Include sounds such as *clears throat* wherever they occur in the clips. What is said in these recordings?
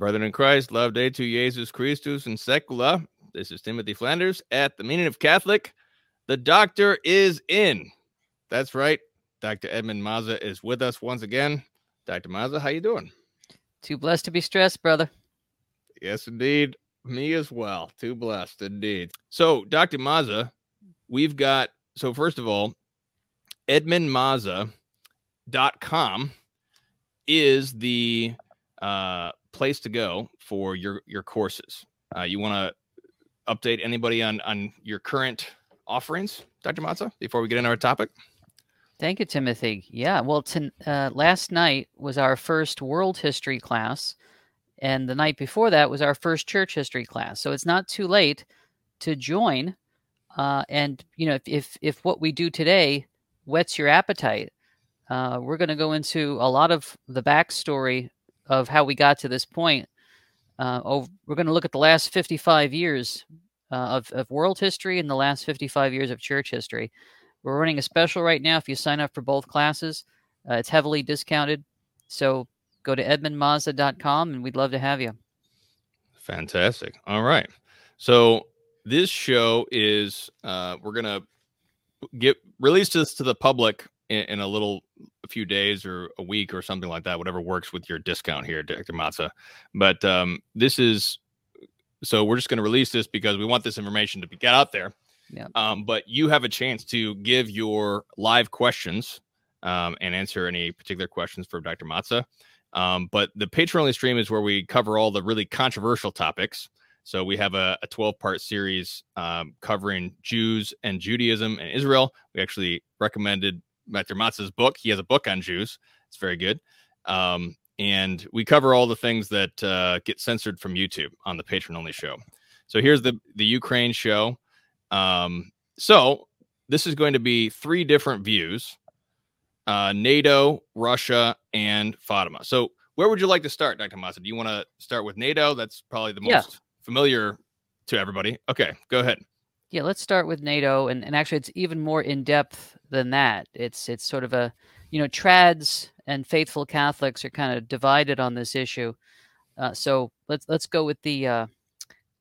Brethren in Christ, Laudetur Jesus Christus and Secula. This is Timothy Flanders at the meaning of Catholic. The doctor is in. That's right. Dr. Edmund Mazza is with us once again. Dr. Mazza, how you doing? Too blessed to be stressed, brother. Yes, indeed. Me as well. Too blessed indeed. So, Dr. Mazza, we've got so first of all, edmundmazza.com is the uh, place to go for your your courses. Uh, you want to update anybody on on your current offerings, Dr. Mazza, before we get into our topic? Thank you, Timothy. Yeah, well, t- uh, last night was our first world history class, and the night before that was our first church history class. So it's not too late to join. Uh, and you know, if, if if what we do today whets your appetite, uh, we're going to go into a lot of the backstory of how we got to this point. Uh, over, we're going to look at the last 55 years uh, of, of world history and the last 55 years of church history. We're running a special right now. If you sign up for both classes, uh, it's heavily discounted. So go to edmundmazza.com and we'd love to have you. Fantastic. All right. So this show is uh, we're gonna get release this to the public in, in, a little a few days or a week or something like that, whatever works with your discount here, Dr. Mazza. But um, this is so we're just going to release this because we want this information to be get out there. Yeah. Um, but you have a chance to give your live questions um, and answer any particular questions for Dr. Mazza. Um, but the Patreon only stream is where we cover all the really controversial topics. So we have a, a 12 part series um, covering Jews and Judaism and Israel. We actually recommended Dr. Mazza's book. He has a book on Jews. It's very good. Um, and we cover all the things that uh, get censored from YouTube on the patron only show. So here's the the Ukraine show. Um, so this is going to be three different views: uh, NATO, Russia, and Fatima. So where would you like to start, Dr. Mazza? Do you want to start with NATO? That's probably the most yeah. familiar to everybody. Okay, go ahead. Yeah, let's start with NATO, and, and actually, it's even more in depth than that. It's it's sort of a you know trads and faithful Catholics are kind of divided on this issue. Uh, so let's let's go with the uh,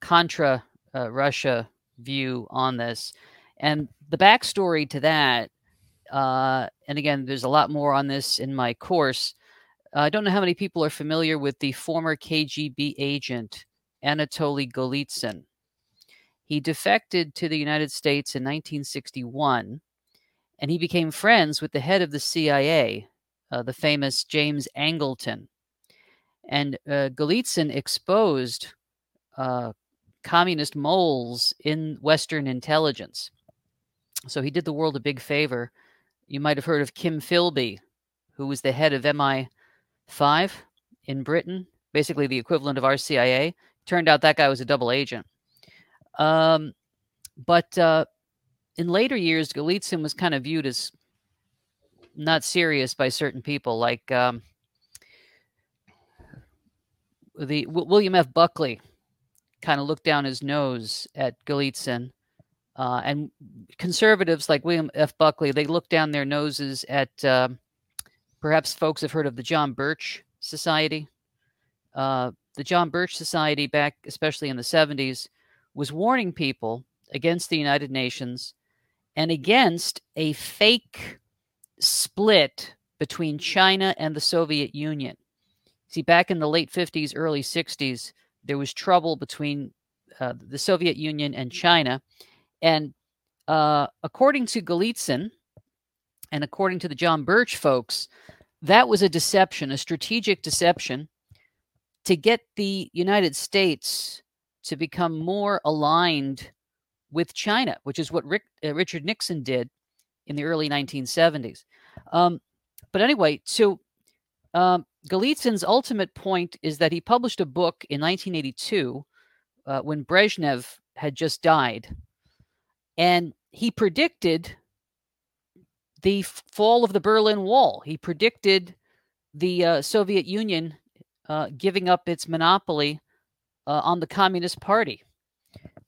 contra uh, Russia view on this, and the backstory to that. Uh, and again, there's a lot more on this in my course. I don't know how many people are familiar with the former KGB agent Anatoly Golitsyn. He defected to the United States in 1961 and he became friends with the head of the CIA, uh, the famous James Angleton. And uh, Golitsyn exposed uh, communist moles in Western intelligence. So he did the world a big favor. You might have heard of Kim Philby, who was the head of MI5 in Britain, basically the equivalent of our CIA. Turned out that guy was a double agent. Um, but uh, in later years, Golitsyn was kind of viewed as not serious by certain people, like um, the w- William F. Buckley kind of looked down his nose at Golitsyn. Uh, and conservatives like William F. Buckley, they look down their noses at uh, perhaps folks have heard of the John Birch Society. Uh, the John Birch Society, back especially in the 70s, was warning people against the United Nations and against a fake split between China and the Soviet Union. See, back in the late 50s, early 60s, there was trouble between uh, the Soviet Union and China. And uh, according to Golitsyn and according to the John Birch folks, that was a deception, a strategic deception to get the United States to become more aligned with China, which is what Rick, uh, Richard Nixon did in the early 1970s. Um, but anyway, so um, Golitsyn's ultimate point is that he published a book in 1982 uh, when Brezhnev had just died. And he predicted the fall of the Berlin Wall. He predicted the uh, Soviet Union uh, giving up its monopoly uh, on the Communist Party.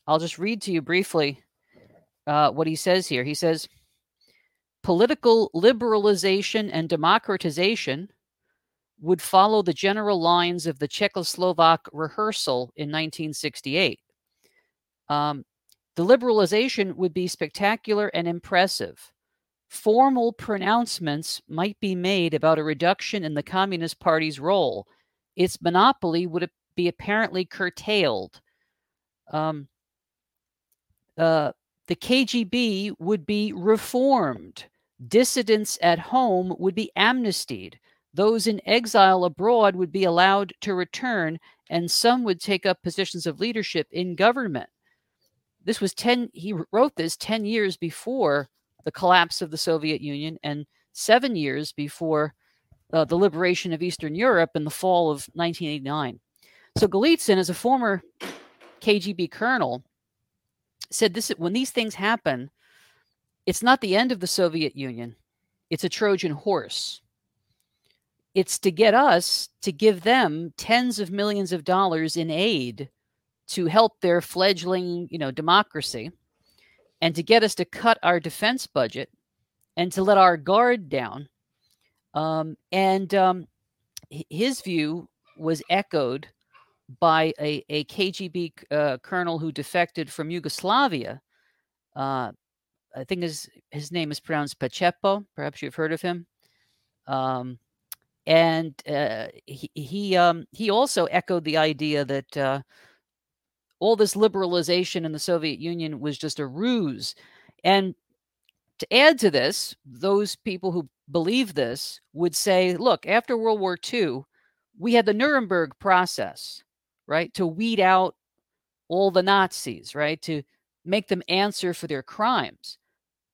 I'll just read to you briefly uh, what he says here. He says, Political liberalization and democratization would follow the general lines of the Czechoslovak rehearsal in 1968. Um, the liberalization would be spectacular and impressive. Formal pronouncements might be made about a reduction in the Communist Party's role. Its monopoly would be apparently curtailed. Um, uh, the KGB would be reformed. Dissidents at home would be amnestied. Those in exile abroad would be allowed to return, and some would take up positions of leadership in government. This was 10, he wrote this 10 years before the collapse of the Soviet Union and seven years before uh, the liberation of Eastern Europe in the fall of 1989. So Golitsyn, as a former KGB colonel, said this when these things happen, it's not the end of the Soviet Union, it's a Trojan horse. It's to get us to give them tens of millions of dollars in aid to help their fledgling, you know, democracy and to get us to cut our defense budget and to let our guard down. Um, and um, his view was echoed by a, a KGB uh, colonel who defected from Yugoslavia. Uh, I think his, his name is pronounced Pacepo. Perhaps you've heard of him. Um, and uh, he he, um, he also echoed the idea that uh, all this liberalization in the Soviet Union was just a ruse. And to add to this, those people who believe this would say, look, after World War II, we had the Nuremberg process, right, to weed out all the Nazis, right, to make them answer for their crimes.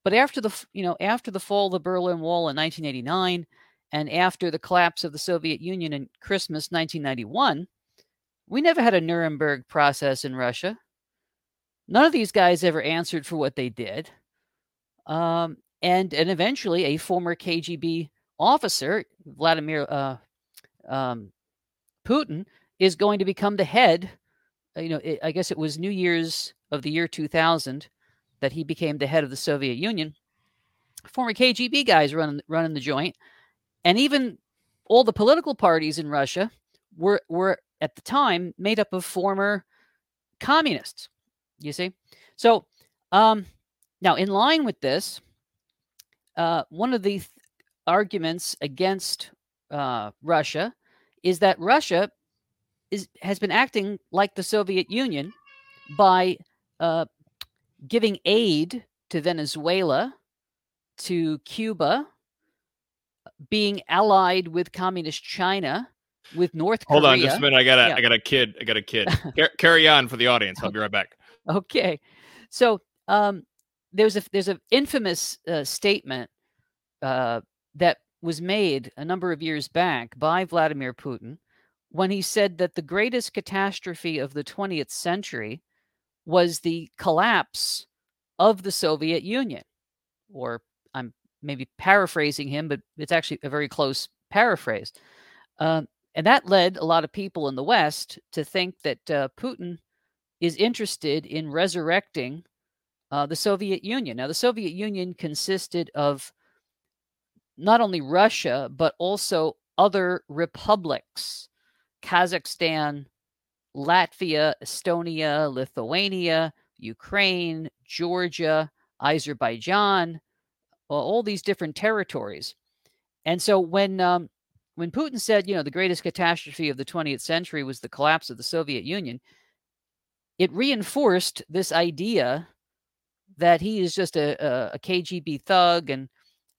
But after the, you know, after the fall of the Berlin Wall in 1989 and after the collapse of the Soviet Union in Christmas 1991, we never had a Nuremberg process in Russia. None of these guys ever answered for what they did. Um, and and eventually, a former KGB officer, Vladimir uh, um, Putin, is going to become the head. Uh, you know, it, I guess it was New Year's of the year 2000 that he became the head of the Soviet Union. Former KGB guys running running the joint, and even all the political parties in Russia were were at the time made up of former communists. You see? So, um, now in line with this, uh, one of the th- arguments against uh, Russia is that Russia is has been acting like the Soviet Union by uh, giving aid to Venezuela, to Cuba, being allied with communist China, with North Hold Korea. Hold on just a minute. I got a, yeah. I got a kid. I got a kid. *laughs* Car- carry on for the audience. I'll be right back. Okay. So um, there's a there's an infamous uh, statement uh, that was made a number of years back by Vladimir Putin when he said that the greatest catastrophe of the 20th century was the collapse of the Soviet Union. Or I'm maybe paraphrasing him, but it's actually a very close paraphrase. Uh, and that led a lot of people in the West to think that uh, Putin is interested in resurrecting uh, the Soviet Union. Now, the Soviet Union consisted of not only Russia, but also other republics Kazakhstan, Latvia, Estonia, Lithuania, Ukraine, Georgia, Azerbaijan, all these different territories. And so when um, when Putin said, you know, the greatest catastrophe of the 20th century was the collapse of the Soviet Union, it reinforced this idea that he is just a, a, KGB thug and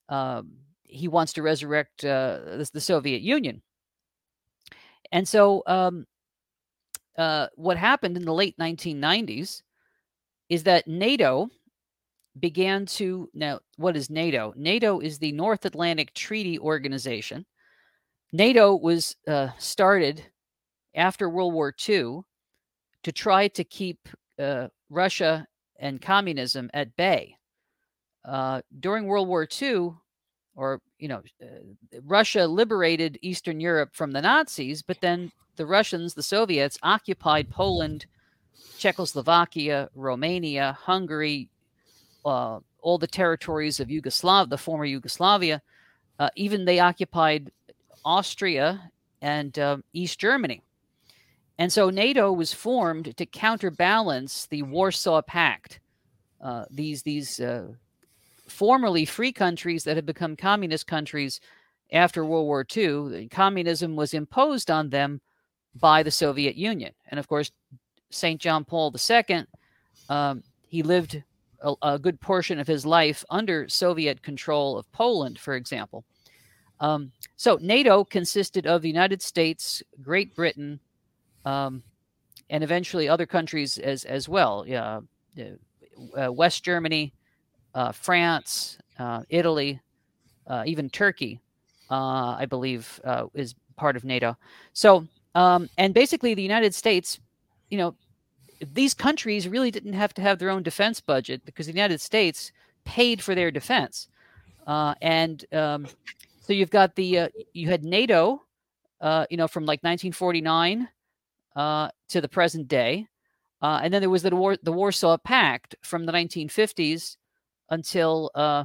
um, he wants to resurrect uh, the, the, Soviet Union. And so, um, uh, what happened in the late 1990s is that NATO began to now what is NATO? NATO is the North Atlantic Treaty Organization NATO was uh, started after World War II to try to keep uh, Russia and communism at bay. Uh, during World War II, or you know, uh, Russia liberated Eastern Europe from the Nazis, but then the Russians, the Soviets, occupied Poland, Czechoslovakia, Romania, Hungary, uh, all the territories of Yugoslavia, the former Yugoslavia. Uh, even they occupied Austria and uh, East Germany. And so NATO was formed to counterbalance the Warsaw Pact. Uh, these these uh, formerly free countries that had become communist countries after World War II, communism was imposed on them by the Soviet Union. And of course, St. John Paul II, um, he lived a, a, good portion of his life under Soviet control of Poland, for example. Um, so NATO consisted of the United States, Great Britain, um, and eventually other countries as as well. Uh, uh, West Germany, uh, France, uh, Italy, uh, even Turkey, uh, I believe, is part of NATO. So, um, and basically, the United States, you know, these countries really didn't have to have their own defense budget because the United States paid for their defense. and um, so you've got the you had NATO, you know, from like 1949 uh, to the present day. Uh, and then there was the, War- the Warsaw Pact from the 1950s until, uh,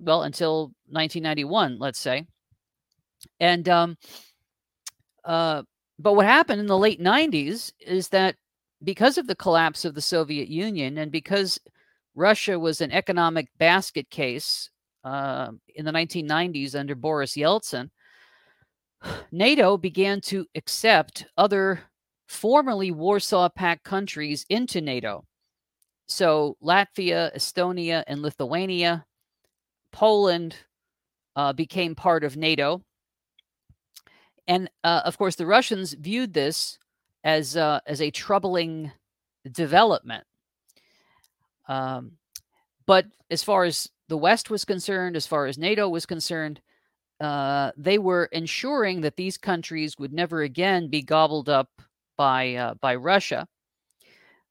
well, until 1991, let's say. And, um, uh, but what happened in the late 90s is that because of the collapse of the Soviet Union and because Russia was an economic basket case uh, in the 1990s under Boris Yeltsin, *sighs* NATO began to accept other formerly Warsaw Pact countries into NATO. So Latvia, Estonia, and Lithuania, Poland uh, became part of NATO. And uh, of course, the Russians viewed this as uh, as a troubling development. Um, but as far as the West was concerned, as far as NATO was concerned, uh, they were ensuring that these countries would never again be gobbled up by uh, by Russia.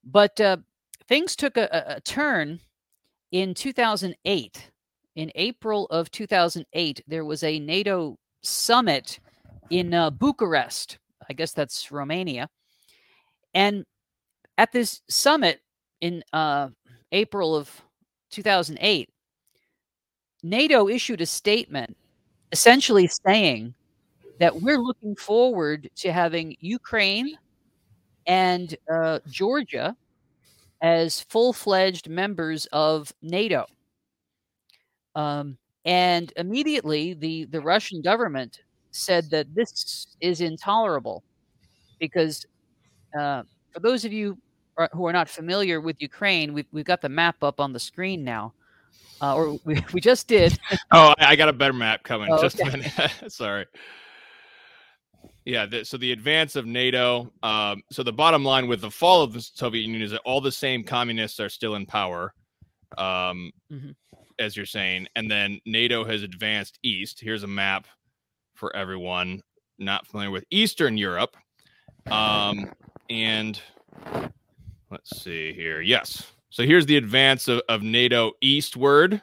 But uh, things took a, a, turn in 2008. In April of 2008, there was a NATO summit in uh, Bucharest. I guess that's Romania. And at this summit in uh, April of 2008, NATO issued a statement essentially saying that we're looking forward to having Ukraine and uh, Georgia as full fledged members of NATO. Um, and immediately, the, the Russian government said that this is intolerable because, uh, for those of you who are not familiar with Ukraine, we've, we've got the map up on the screen now. Uh, or we, *laughs* we just did. oh, I got a better map coming. Oh, just okay. a minute. *laughs* Sorry. Yeah, the, so the advance of NATO. Um, so the bottom line with the fall of the Soviet Union is that all the same communists are still in power, um, mm-hmm. as you're saying, and then NATO has advanced east. Here's a map for everyone not familiar with Eastern Europe, um, and let's see here. Yes, so here's the advance of, of NATO eastward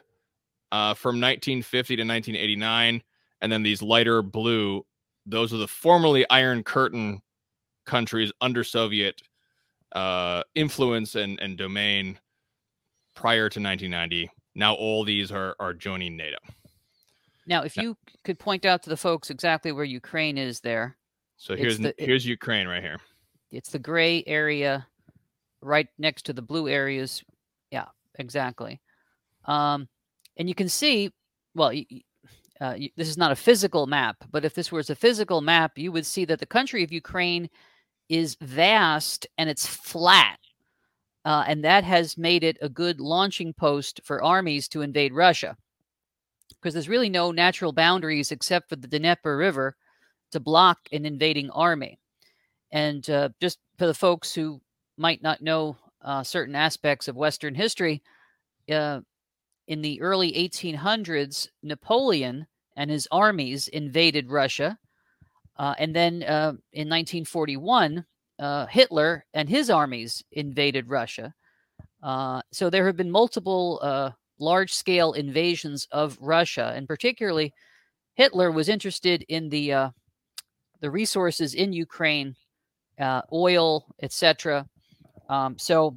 uh, from 1950 to 1989, and then these lighter blue those are the formerly Iron Curtain countries under Soviet uh, influence and, and domain prior to 1990. Now all these are, are joining NATO. Now, if you could point out to the folks exactly where Ukraine is there. So here's the, here's Ukraine right here. It's the gray area right next to the blue areas. Yeah, exactly. Um, and you can see, well, uh, this is not a physical map, but if this was a physical map, you would see that the country of Ukraine is vast and it's flat. Uh, and that has made it a good launching post for armies to invade Russia. Because there's really no natural boundaries except for the Dnieper River to block an invading army. And uh, just for the folks who might not know uh, certain aspects of Western history, uh, in the early 1800s, Napoleon and his armies invaded Russia. Uh, and then uh, in 1941, uh, Hitler and his armies invaded Russia. Uh, so there have been multiple uh, large scale invasions of Russia, and particularly Hitler was interested in the uh, the resources in Ukraine, oil, etc. Um, so,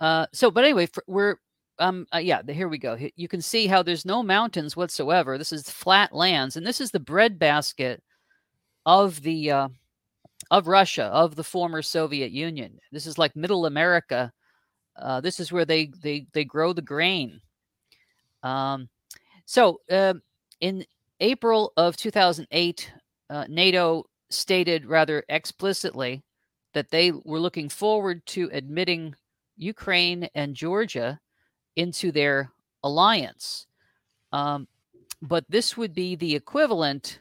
so, but anyway, for, we're um uh, yeah here we go you can see how there's no mountains whatsoever this is flat lands and this is the breadbasket of the uh, of Russia, of the former Soviet Union. This is like Middle America. Uh, this is where they they they grow the grain. Um, so uh, in April of 2008, uh, NATO stated rather explicitly that they were looking forward to admitting Ukraine and Georgia into their alliance. Um, but this would be the equivalent.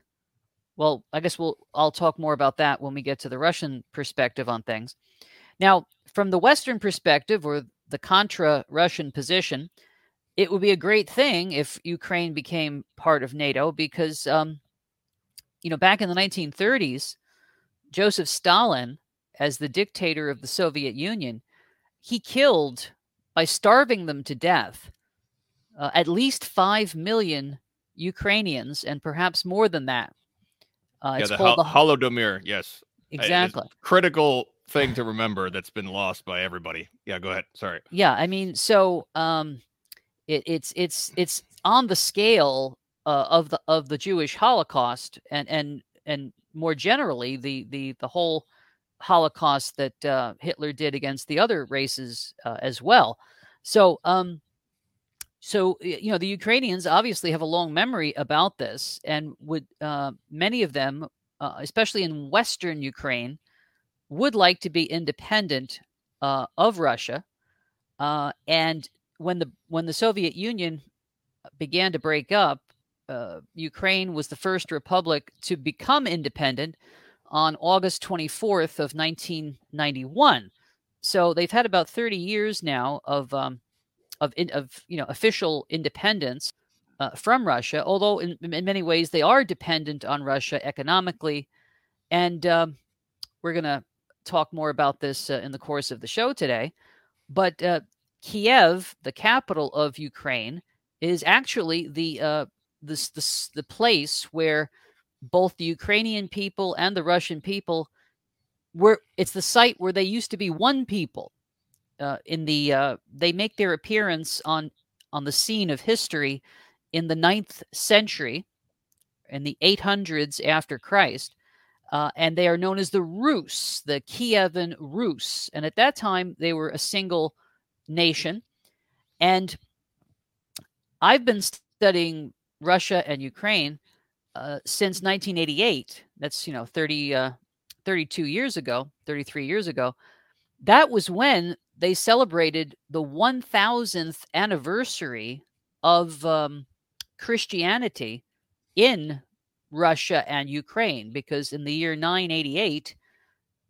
Well, I guess we'll I'll talk more about that when we get to the Russian perspective on things. Now, from the Western perspective or the contra Russian position, it would be a great thing if Ukraine became part of NATO because, um, you know, back in the 1930s, Joseph Stalin, as the dictator of the Soviet Union, he killed by starving them to death uh, at least 5 million Ukrainians and perhaps more than that. Uh, yeah, the, called the Holodomor. Yes. Exactly. critical thing to remember that's been lost by everybody. Yeah, go ahead. Sorry. Yeah, I mean, so um, it, it's it's it's on the scale uh, of the of the Jewish Holocaust and and and more generally the the the whole Holocaust that uh, Hitler did against the other races uh, as well. So um, so you know the Ukrainians obviously have a long memory about this, and would uh, many of them, uh, especially in Western Ukraine, would like to be independent uh, of Russia. Uh, and when the when the Soviet Union began to break up, Ukraine was the first republic to become independent on August 24th of 1991. So they've had about 30 years now of um, of, of you know official independence uh, from Russia. Although in, in, many ways they are dependent on Russia economically, and um, we're going to talk more about this uh, in the course of the show today. But uh, Kiev, the capital of Ukraine, is actually the uh, this, this the place where both the Ukrainian people and the Russian people were. It's the site where they used to be one people uh, in the uh, they make their appearance on on the scene of history in the ninth century, in the 800s after Christ, uh, and they are known as the Rus, the Kievan Rus. And at that time, they were a single nation. And I've been studying Russia and Ukraine uh, since 1988. That's you know 30, uh, 32 years ago, 33 years ago. That was when they celebrated the 1000th anniversary of um, Christianity in Russia and Ukraine, because in the year 988,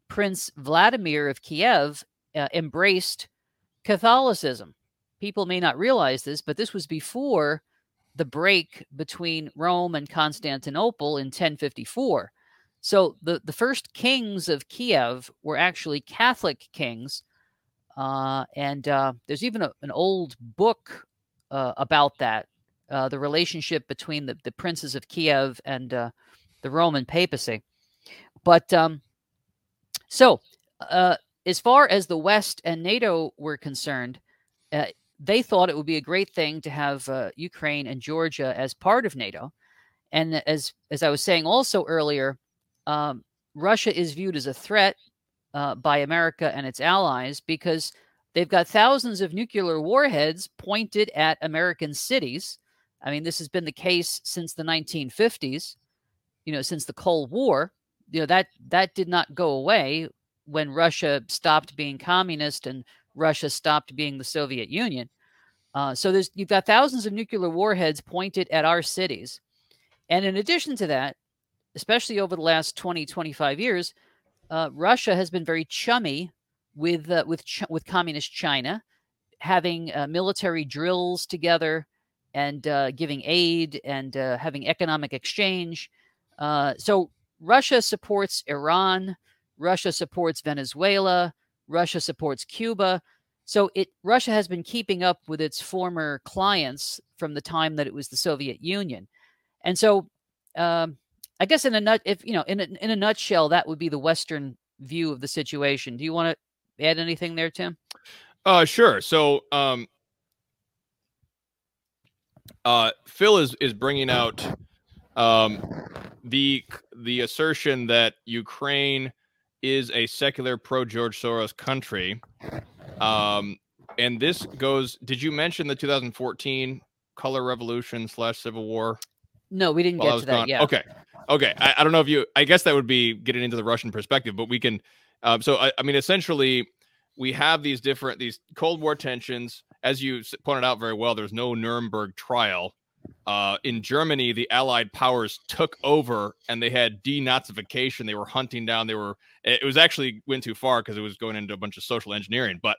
Prince Vladimir of Kiev uh, embraced Catholicism. People may not realize this, but this was before the break between Rome and Constantinople in 1054. So the, the first kings of Kiev were actually Catholic kings uh, and uh, there's even a, an old book uh, about that uh, the relationship between the, the princes of Kiev and uh, the Roman papacy. But um, so, uh, as far as the West and NATO were concerned, they thought it would be a great thing to have Ukraine and Georgia as part of NATO. And as as I was saying also earlier, um, Russia is viewed as a threat uh, by America and its allies because they've got thousands of nuclear warheads pointed at American cities. I mean, this has been the case since the 1950s, you know, since the Cold War. You know, that that did not go away when Russia stopped being communist and Russia stopped being the Soviet Union. Uh, so there's you've got thousands of nuclear warheads pointed at our cities. And in addition to that, especially over the last 20, 25 years, uh, Russia has been very chummy with uh, with Ch- with communist China, having uh, military drills together and uh, giving aid and uh, having economic exchange. So Russia supports Iran, Russia supports Venezuela, Russia supports Cuba. So it Russia has been keeping up with its former clients from the time that it was the Soviet Union, and so um, I guess in a nut, if you know, in a, in a nutshell, that would be the Western view of the situation. Do you want to add anything there, Tim? Uh, sure. So, um, uh, Phil is is bringing out um, the the assertion that Ukraine is a secular pro George Soros country. Um, and this goes. Did you mention the 2014 color revolution slash civil war? No, we didn't get to that. Gone? Yeah. Okay. Okay. I, I, don't know if you. I guess that would be getting into the Russian perspective, but we can. Um, so I, I mean, essentially, we have these different these Cold War tensions. As you pointed out very well, there's no Nuremberg trial. Uh, in Germany, the Allied powers took over and they had denazification. They were hunting down. They were. It was actually went too far because it was going into a bunch of social engineering. But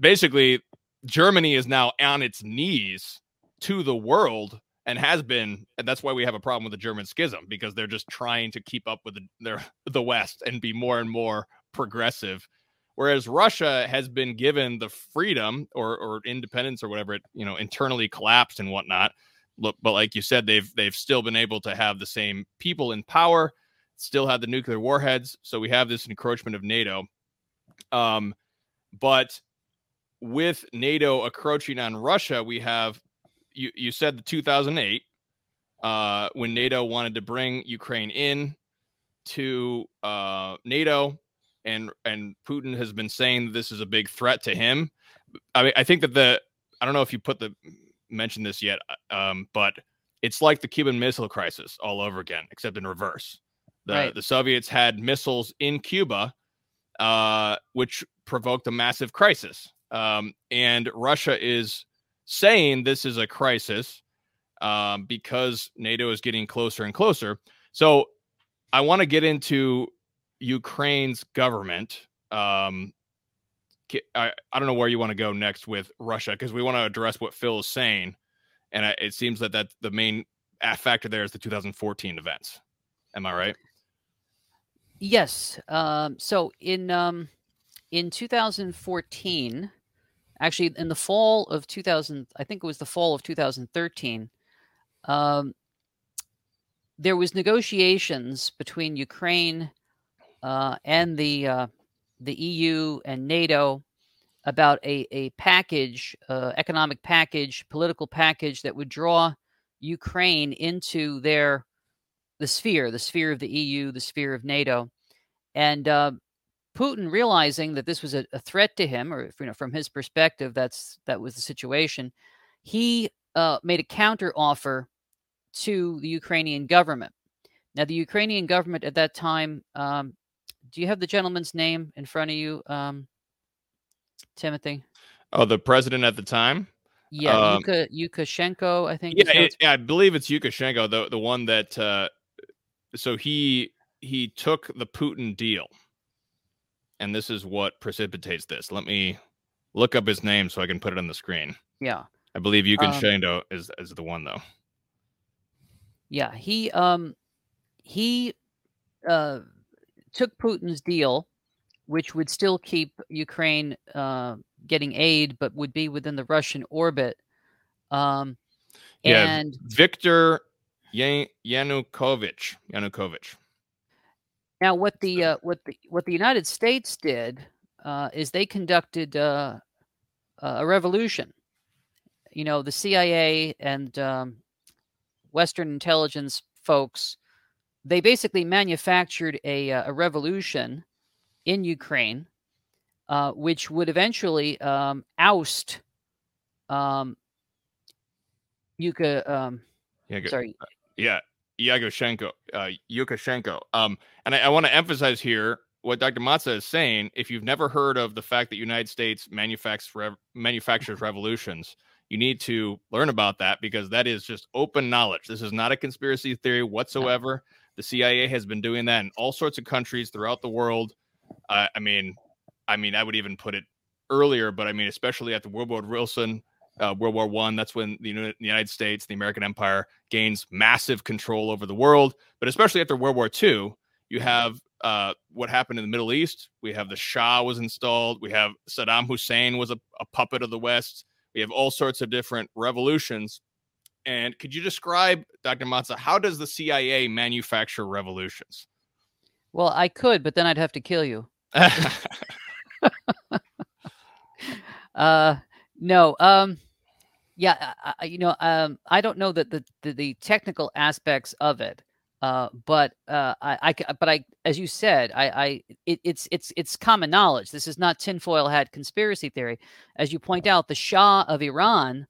basically, Germany is now on its knees to the world and has been and that's why we have a problem with the german schism because they're just trying to keep up with the, their *laughs* the west and be more and more progressive whereas russia has been given the freedom or or independence or whatever it you know internally collapsed and whatnot but like you said they've they've still been able to have the same people in power still have the nuclear warheads so we have this encroachment of nato um but with nato encroaching on russia we have you you said the 2008 uh, when NATO wanted to bring Ukraine in to uh, NATO, and and Putin has been saying this is a big threat to him. I mean, I think that the I don't know if you put the mentioned this yet, uh, um, but it's like the Cuban Missile Crisis all over again, except in reverse. The right. the Soviets had missiles in Cuba, uh, which provoked a massive crisis, um, and Russia is saying this is a crisis um, because NATO is getting closer and closer. So I want to get into Ukraine's government. Um, I, I don't know where you want to go next with Russia because we want to address what Phil is saying. And it seems that that the main factor there is the 2014 events. Am I right? Yes. Um, so in um, in 2014, actually in the fall of 2000 i think it was the fall of 2013 um, there was negotiations between ukraine uh, and the uh, the eu and nato about a, a package uh, economic package political package that would draw ukraine into their the sphere the sphere of the eu the sphere of nato and uh, Putin realizing that this was a, a, threat to him, or you know, from his perspective, that's that was the situation. He uh, made a counter offer to the Ukrainian government. Now, the Ukrainian government at that time, um, do you have the gentleman's name in front of you, um, Timothy? Oh, the president at the time. Yeah, um, Yuka, Yukashenko, I think. Yeah, it, yeah, I believe it's Yukashenko, the the one that. Uh, so he he took the Putin deal and this is what precipitates this. Let me look up his name so I can put it on the screen. Yeah. I believe you can um, is is the one though. Yeah, he um he uh took Putin's deal, which would still keep Ukraine uh getting aid, but would be within the Russian orbit. Um yeah, and Viktor Yanukovych. Yanukovych. Now, what the uh, what the what the United States did uh, is they conducted uh, a revolution. You know, the CIA and um, Western intelligence folks they basically manufactured a uh, a revolution in Ukraine, uh, which would eventually um, oust um, Yuka. Um, yeah, sorry. Uh, yeah, Yagoshenko, uh, Yukashenko. Um, and I, I want to emphasize here what Dr. Mazza is saying. If you've never heard of the fact that United States manufactures rev- manufactures revolutions, you need to learn about that because that is just open knowledge. This is not a conspiracy theory whatsoever. The CIA has been doing that in all sorts of countries throughout the world. Uh, I mean, I mean, I would even put it earlier, but I mean, especially at the War Wilson uh, World War One. That's when the United States, the American Empire, gains massive control over the world. But especially after World War Two, you have uh, what happened in the Middle East. We have the Shah was installed. We have Saddam Hussein was a, a puppet of the West. We have all sorts of different revolutions. And could you describe, Dr. Mazza, how does the CIA manufacture revolutions? Well, I could, but then I'd have to kill you. *laughs* *laughs* uh, no. Um, yeah, I, you know, um, I don't know that the, the, the technical aspects of it. Uh, but uh, I, I, but I, as you said, I, I, it, it's, it's, it's common knowledge. This is not tinfoil hat conspiracy theory. As you point out, the Shah of Iran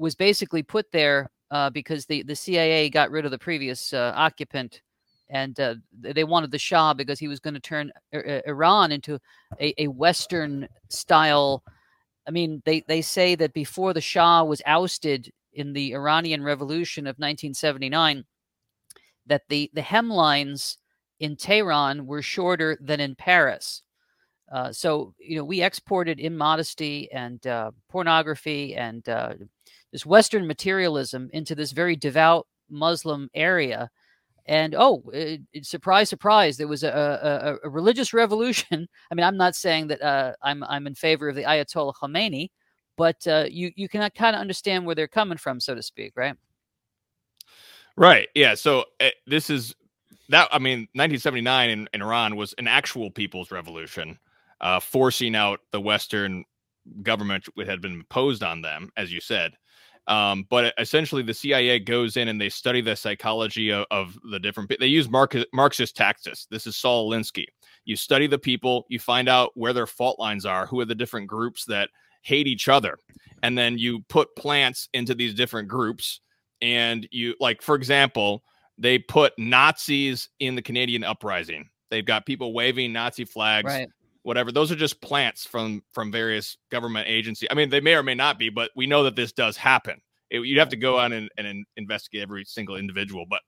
was basically put there uh, because the the CIA got rid of the previous uh, occupant, and uh, they wanted the Shah because he was going to turn Iran into a, a Western style. I mean, they they say that before the Shah was ousted in the Iranian Revolution of 1979 that the, the hemlines in Tehran were shorter than in Paris. Uh, so, you know, we exported immodesty and uh, pornography and uh, this Western materialism into this very devout Muslim area. And oh, it, it, surprise, surprise! There was a, a, a, religious *laughs* revolution. I mean, I'm not saying that uh, I'm I'm in favor of the Ayatollah Khomeini, but uh, you you can kind of understand where they're coming from, so to speak, right? Right. Yeah. So uh, this is that. I mean, 1979 in, in Iran was an actual people's revolution, uh, forcing out the Western government that had been imposed on them, as you said. Um, but essentially, the CIA goes in and they study the psychology of, of the different. They use Marx, Marxist tactics. This is Saul Alinsky. You study the people, you find out where their fault lines are, who are the different groups that hate each other, and then you put plants into these different groups and you like for example they put nazis in the canadian uprising they've got people waving nazi flags right. Whatever. Those are just plants from from various government agencies i mean they may or may not be but we know that this does happen. It, you'd have to go on and, and investigate every single individual but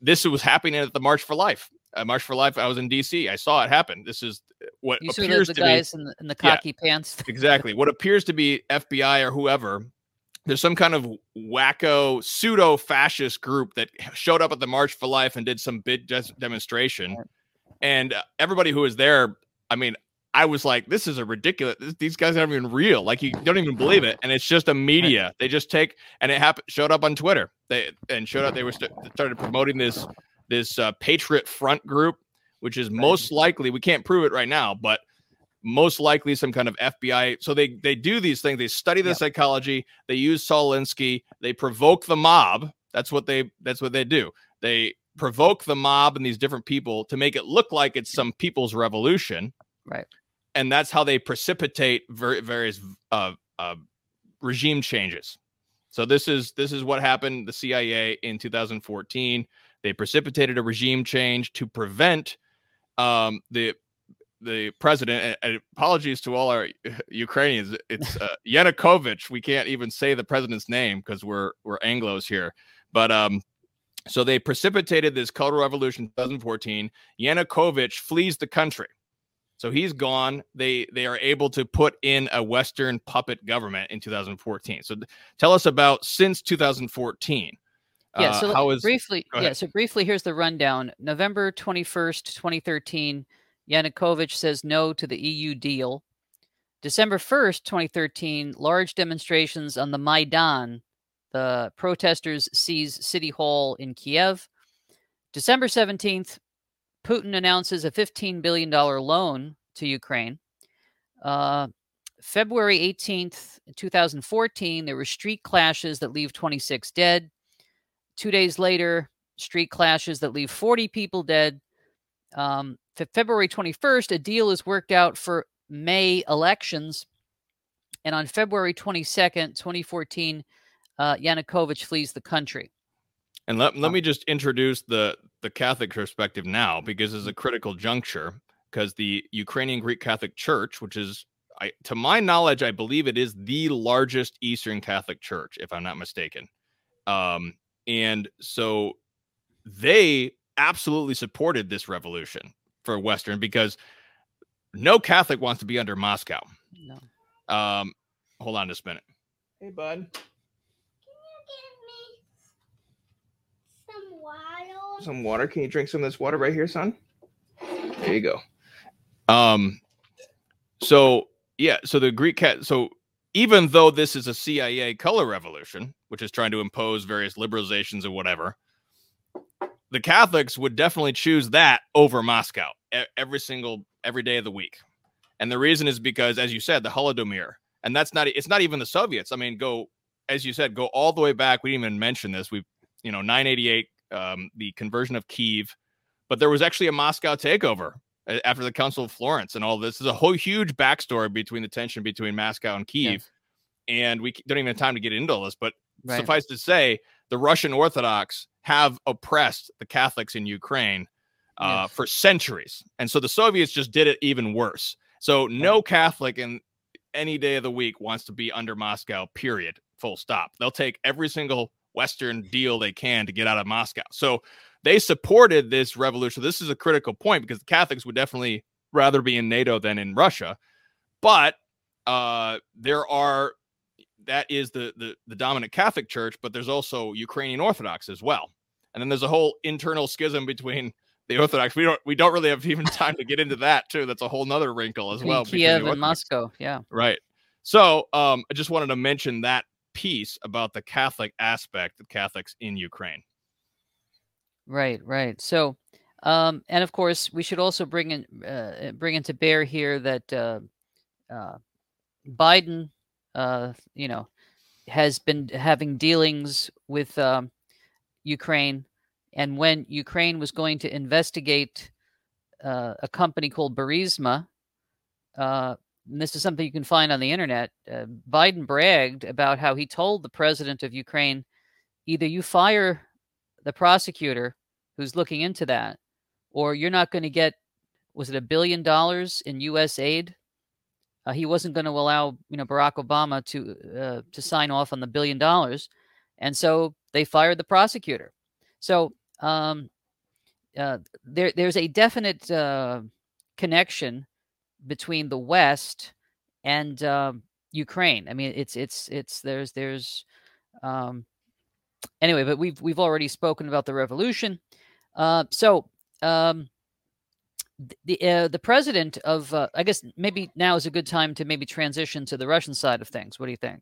this was happening at the march for life. Uh, march for life i was in dc i saw it happen. This is what you appears the, the to guys be, in, the, in the khaki yeah, pants. *laughs* Exactly. What appears to be fbi or whoever there's some kind of wacko pseudo fascist group that showed up at the March for Life and did some big demonstration. And everybody who was there, I mean, I was like, this is a ridiculous. These guys aren't even real. Like you don't even believe it, and it's just a media. They just take and it happened. Showed up on Twitter. They and showed up. They were st- started promoting this this uh, Patriot Front group, which is most likely we can't prove it right now, but most likely some kind of FBI. So they they do these things. They study the psychology. They use Saul Alinsky. They provoke the mob. That's what they that's what they do. They provoke the mob and these different people to make it look like it's some people's revolution. Right. And that's how they precipitate ver- various uh, uh, regime changes. So this is this is what happened. The CIA in 2014 they precipitated a regime change to prevent um, the the president. And apologies to all our *laughs* Ukrainians. It's uh, *laughs* Yanukovych. We can't even say the president's name because we're we're Anglo's here. But um, so they precipitated this Cultural Revolution 2014. Yanukovych flees the country. So he's gone. They they are able to put in a Western puppet government in 2014. So tell us about since 2014. Yeah, uh, so how is, briefly, yeah, so briefly, here's the rundown. November 21st, 2013, Yanukovych says no to the EU deal. December 1st, 2013, large demonstrations on the Maidan. The protesters seize City Hall in Kiev. December 17th, Putin announces a $15 billion loan to Ukraine. Uh, February 18th, 2014, there were street clashes that leave 26 dead. Two days later, street clashes that leave 40 people dead. Um, February 21st, a deal is worked out for May elections. And on February 22nd, 2014, uh, Yanukovych flees the country. And let, let um, me just introduce the, the Catholic perspective now, because it's a critical juncture, because the Ukrainian Greek Catholic Church, which is, I, to my knowledge, I believe it is the largest Eastern Catholic Church, if I'm not mistaken. Um, and so they absolutely supported this revolution for Western because no Catholic wants to be under Moscow. No. Um, hold on just a minute. Hey, bud. Some water. Some water. Can you drink some of this water right here, son? There you go. Um, so yeah, so the Greek cat. So even though this is a CIA color revolution, which is trying to impose various liberalizations or whatever, the Catholics would definitely choose that over Moscow every single every day of the week. And the reason is because, as you said, the Holodomor, and that's not it's not even the Soviets. I mean, go as you said, go all the way back. We didn't even mention this. We, you know, 988 um, the conversion of Kiev, but there was actually a Moscow takeover after the Council of Florence and all this. There's a whole huge backstory between the tension between Moscow and Kiev. Yeah. And we don't even have time to get into all this, but right. suffice to say, the Russian Orthodox have oppressed the Catholics in Ukraine uh, yes. for centuries. And so the Soviets just did it even worse. So no Catholic in any day of the week wants to be under Moscow, period. Full stop. They'll take every single Western deal they can to get out of Moscow. So they supported this revolution. This is a critical point because the Catholics would definitely rather be in NATO than in Russia. But uh, there are that is the, the the dominant Catholic Church, but there's also Ukrainian Orthodox as well. And then there's a whole internal schism between *laughs* the Orthodox. We don't we don't really have even time to get into that too. That's a whole nother wrinkle as well. Kiev and Moscow, yeah. Right. So um, I just wanted to mention that piece about the Catholic aspect of Catholics in Ukraine. Right, right. So, um, and of course, we should also bring in uh, bring into bear here that uh, uh, Biden, uh, you know, has been having dealings with um, Ukraine, and when Ukraine was going to investigate uh, a company called Burisma, uh, this is something you can find on the internet. Uh, Biden bragged about how he told the president of Ukraine, either you fire the prosecutor who's looking into that, or you're not going to get was it a billion dollars in U.S. aid? Uh, he wasn't going to allow you know Barack Obama to uh, to sign off on the billion dollars, and so they fired the prosecutor. So um, uh, there there's a definite uh, connection between the West and um, Ukraine. I mean, it's it's it's there's there's um, anyway, but we've we've already spoken about the revolution. Uh, so um, the uh, the president of uh, I guess maybe now is a good time to maybe transition to the Russian side of things. What do you think?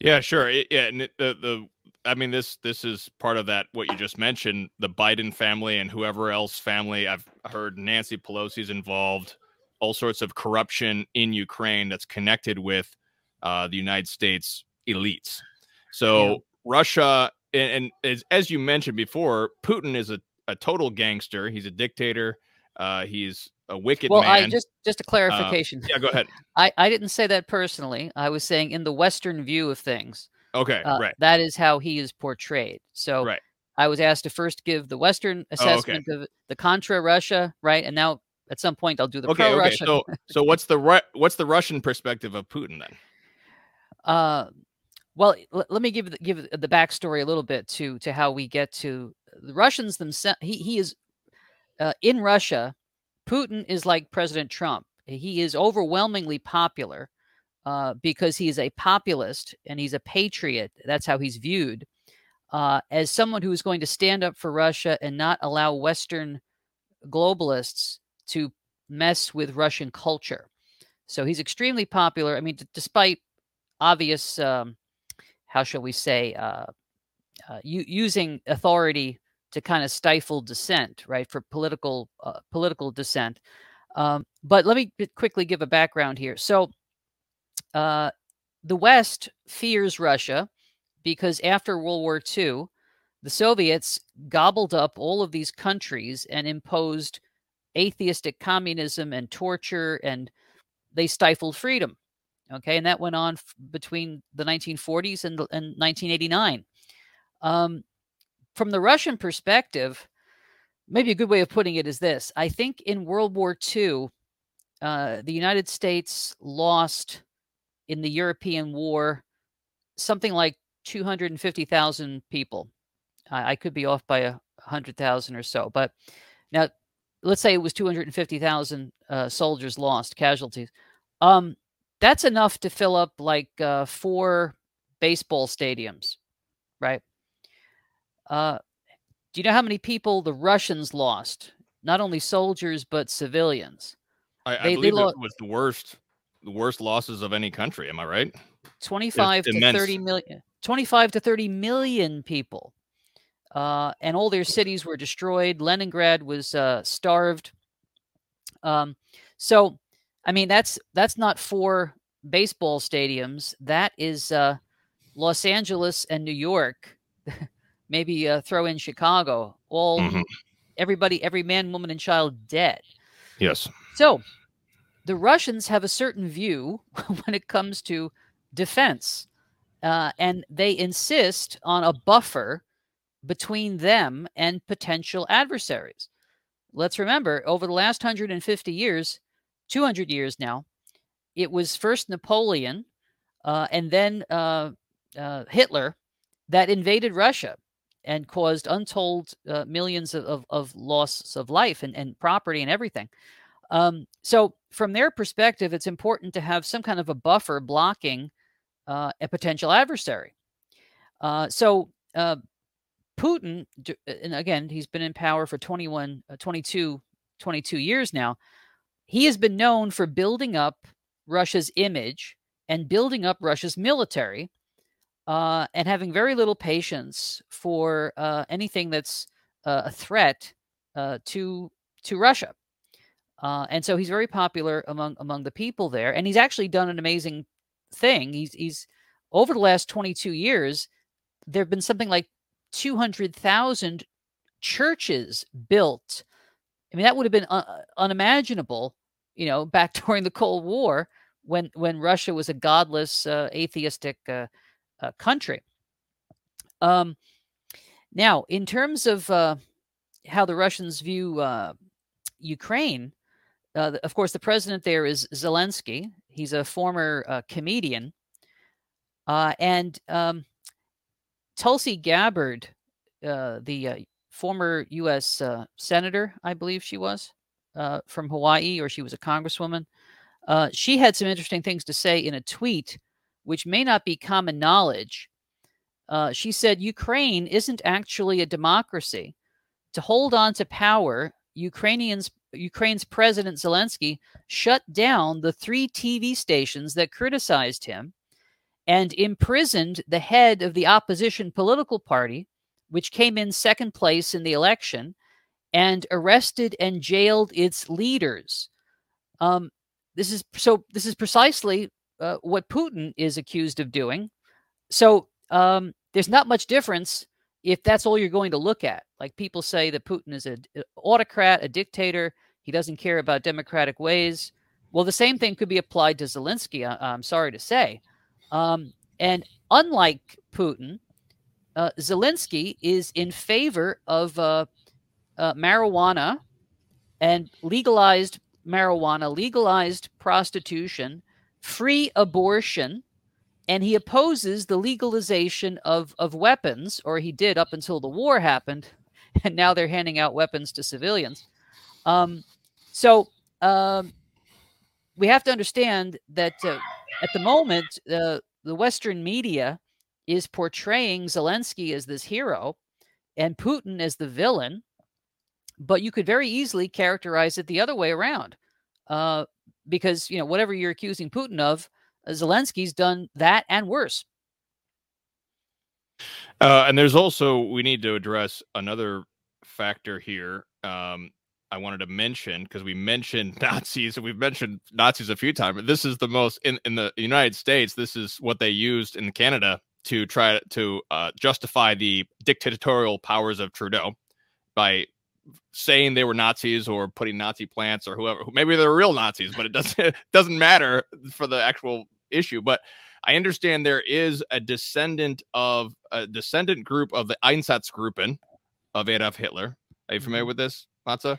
Yeah, sure. It, yeah, and it, the the I mean this this is part of that what you just mentioned. The Biden family and whoever else family. I've heard Nancy Pelosi's involved. All sorts of corruption in Ukraine that's connected with uh, the United States elites. So yeah. Russia and, and as, as you mentioned before, Putin is a, a total gangster. He's a dictator. Uh, he's a wicked well, man. I just just a clarification. Uh, yeah, go ahead. *laughs* I, I didn't say that personally. I was saying in the Western view of things. Okay, uh, right. That is how he is portrayed. So right. I was asked to first give the Western assessment oh, okay. of the Contra Russia, right? And now at some point I'll do the okay, pro Russia. Okay. So so what's the what's the Russian perspective of Putin then? Uh well, l- let me give the, give the backstory a little bit to to how we get to the Russians themselves. He he is uh, in Russia. Putin is like President Trump. He is overwhelmingly popular uh, because he is a populist and he's a patriot. That's how he's viewed uh, as someone who is going to stand up for Russia and not allow Western globalists to mess with Russian culture. So he's extremely popular. I mean, d- despite obvious um, how shall we say, uh, uh, using authority to kind of stifle dissent, right, for political uh, political dissent. Um, but let me quickly give a background here. So, uh, the West fears Russia because after World War II, the Soviets gobbled up all of these countries and imposed atheistic communism and torture, and they stifled freedom. Okay, and that went on f- between the 1940s and, and 1989. Um, from the Russian perspective, maybe a good way of putting it is this: I think in World War II, uh, the United States lost in the European War something like 250,000 people. I, I could be off by a hundred thousand or so, but now let's say it was 250,000 uh, soldiers lost, casualties. Um, that's enough to fill up like uh, four baseball stadiums, right? Uh, do you know how many people the Russians lost? Not only soldiers but civilians. I, I they, believe they it was the worst, the worst losses of any country. Am I right? Twenty-five to immense. thirty million. Twenty-five to thirty million people, uh, and all their cities were destroyed. Leningrad was uh, starved. Um, so I mean, that's that's not four baseball stadiums. That is uh, Los Angeles and New York *laughs* maybe uh, throw in Chicago, all Mhm. everybody, every man, woman, and child dead. Yes. So the Russians have a certain view *laughs* when it comes to defense, uh, and they insist on a buffer between them and potential adversaries. Let's remember, over the last 150 years, 200 years now, it was first Napoleon uh, and then uh, uh, Hitler that invaded Russia and caused untold uh, millions of, of, of loss of life and, and property and everything. Um, so, from their perspective, it's important to have some kind of a buffer blocking uh, a potential adversary. Uh, so, Putin, and again, he's been in power for 21, uh, 22, 22 years now. He has been known for building up Russia's image and building up Russia's military uh, and having very little patience for uh, anything that's uh, a threat uh, to to Russia. Uh, and so he's very popular among among the people there, and he's actually done an amazing thing. He's he's over the last 22 years, there have been something like 200,000 churches built. I mean, that would have been uh, unimaginable, you know, back *laughs* during the Cold War when when Russia was a godless, uh, atheistic uh, uh, country. Um, now, in terms of uh, how the Russians view uh, Ukraine, uh, of course, the president there is Zelensky. He's a former uh, comedian, uh, and um, Tulsi Gabbard, uh, the uh, former U.S. Uh, senator, I believe she was uh, from Hawaii, or she was a congresswoman. Uh, she had some interesting things to say in a tweet, which may not be common knowledge. Uh, she said Ukraine isn't actually a democracy. To hold on to power, Ukrainians Ukraine's President Zelensky shut down the three TV stations that criticized him and imprisoned the head of the opposition political party, which came in second place in the election, and arrested and jailed its leaders. Um, this is so. This is precisely uh, what Putin is accused of doing. So um, there's not much difference if that's all you're going to look at. Like people say that Putin is an autocrat, a dictator. He doesn't care about democratic ways. Well, the same thing could be applied to Zelensky. I, am sorry to say. Um, and unlike Putin, uh, Zelensky is in favor of uh, uh, marijuana and legalized marijuana, legalized prostitution, free abortion, and he opposes the legalization of, of weapons, or he did up until the war happened, *laughs* and now they're handing out weapons to civilians. Um, so um, we have to understand that uh, at the moment, uh, the Western media is portraying Zelensky as this hero and Putin as the villain, but you could very easily characterize it the other way around. Uh, because, you know, whatever you're accusing Putin of, uh, Zelensky's done that and worse. Uh, and there's also, we need to address another factor here. Um, I wanted to mention because we mentioned *laughs* Nazis and we've mentioned Nazis a few times. This is the most in, in the United States. This is what they used in Canada to try to uh, justify the dictatorial powers of Trudeau by saying they were Nazis or putting Nazi plants or whoever. Maybe they're real Nazis, but it doesn't *laughs* it doesn't matter for the actual issue. But I understand there is a descendant of a descendant group of the Einsatzgruppen of Adolf Hitler. Are you familiar Mhm. with this, Mazza?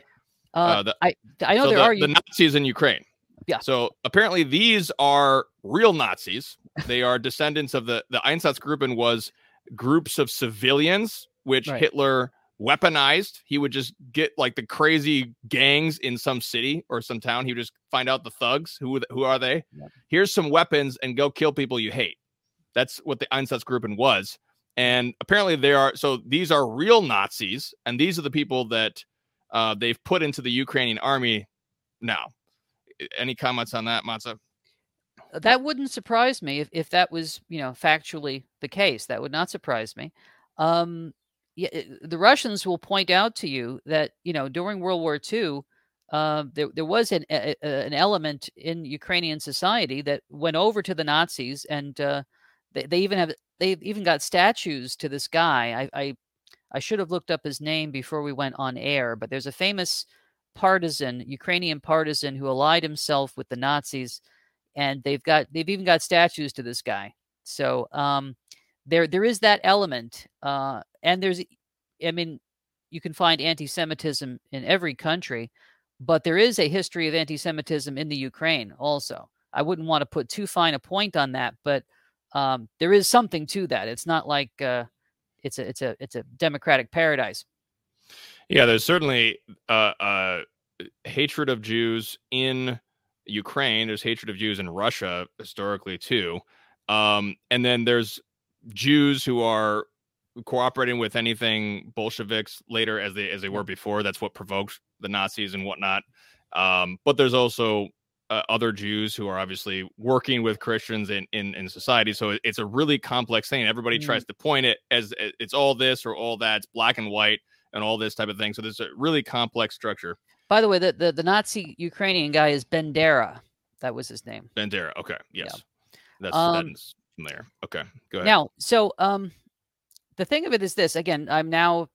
Uh, Uh, the- I I know so there the, are the Nazis in Ukraine. Yeah. So apparently these are real Nazis. They are descendants of the the Einsatzgruppen was groups of civilians which Right. Hitler weaponized. He would just get like the crazy gangs in some city or some town. He would just find out the thugs. Who who are they? Yep. Here's some weapons and go kill people you hate. That's what the Einsatzgruppen was. And apparently they are so these are real Nazis, and these are the people that uh, they've put into the Ukrainian army now. Any comments on that, Mazza? that wouldn't surprise me if, if that was you know factually the case that would not surprise me um yeah, the russians will point out to you that you know during world war ii uh, there, there was an, a, a- an element in ukrainian society that went over to the nazis and uh, they, they even have they even got statues to this guy i, I I should have looked up his name before we went on air, but there's a famous partisan, Ukrainian partisan, who allied himself with the Nazis, and they've got they've even got statues to this guy. So um, there there is that element, uh, and there's, I mean, you can find anti-Semitism in every country, but there is a history of anti-Semitism in the Ukraine also. I wouldn't want to put too fine a point on that, but um, there is something to that. It's not like uh, it's a it's a it's a democratic paradise. Yeah, there's certainly uh, uh, hatred of Jews in Ukraine. There's hatred of Jews in Russia historically too, um, and then there's Jews who are cooperating with anything Bolsheviks later as they as they were before. That's what provoked the Nazis and whatnot. Um, but there's also uh, other Jews who are obviously working with Christians in, in, in society. So it's a really complex thing. Everybody mm. tries to point it as it's all this or all that. It's black and white and all this type of thing. So there's a really complex structure. By the way, the, the, the Nazi Ukrainian guy is Bandera. That was his name. Bandera. Okay. Yes. Yeah. That's, um, that's familiar. Okay. Go ahead. Now, so um, the thing of it is this again, I'm now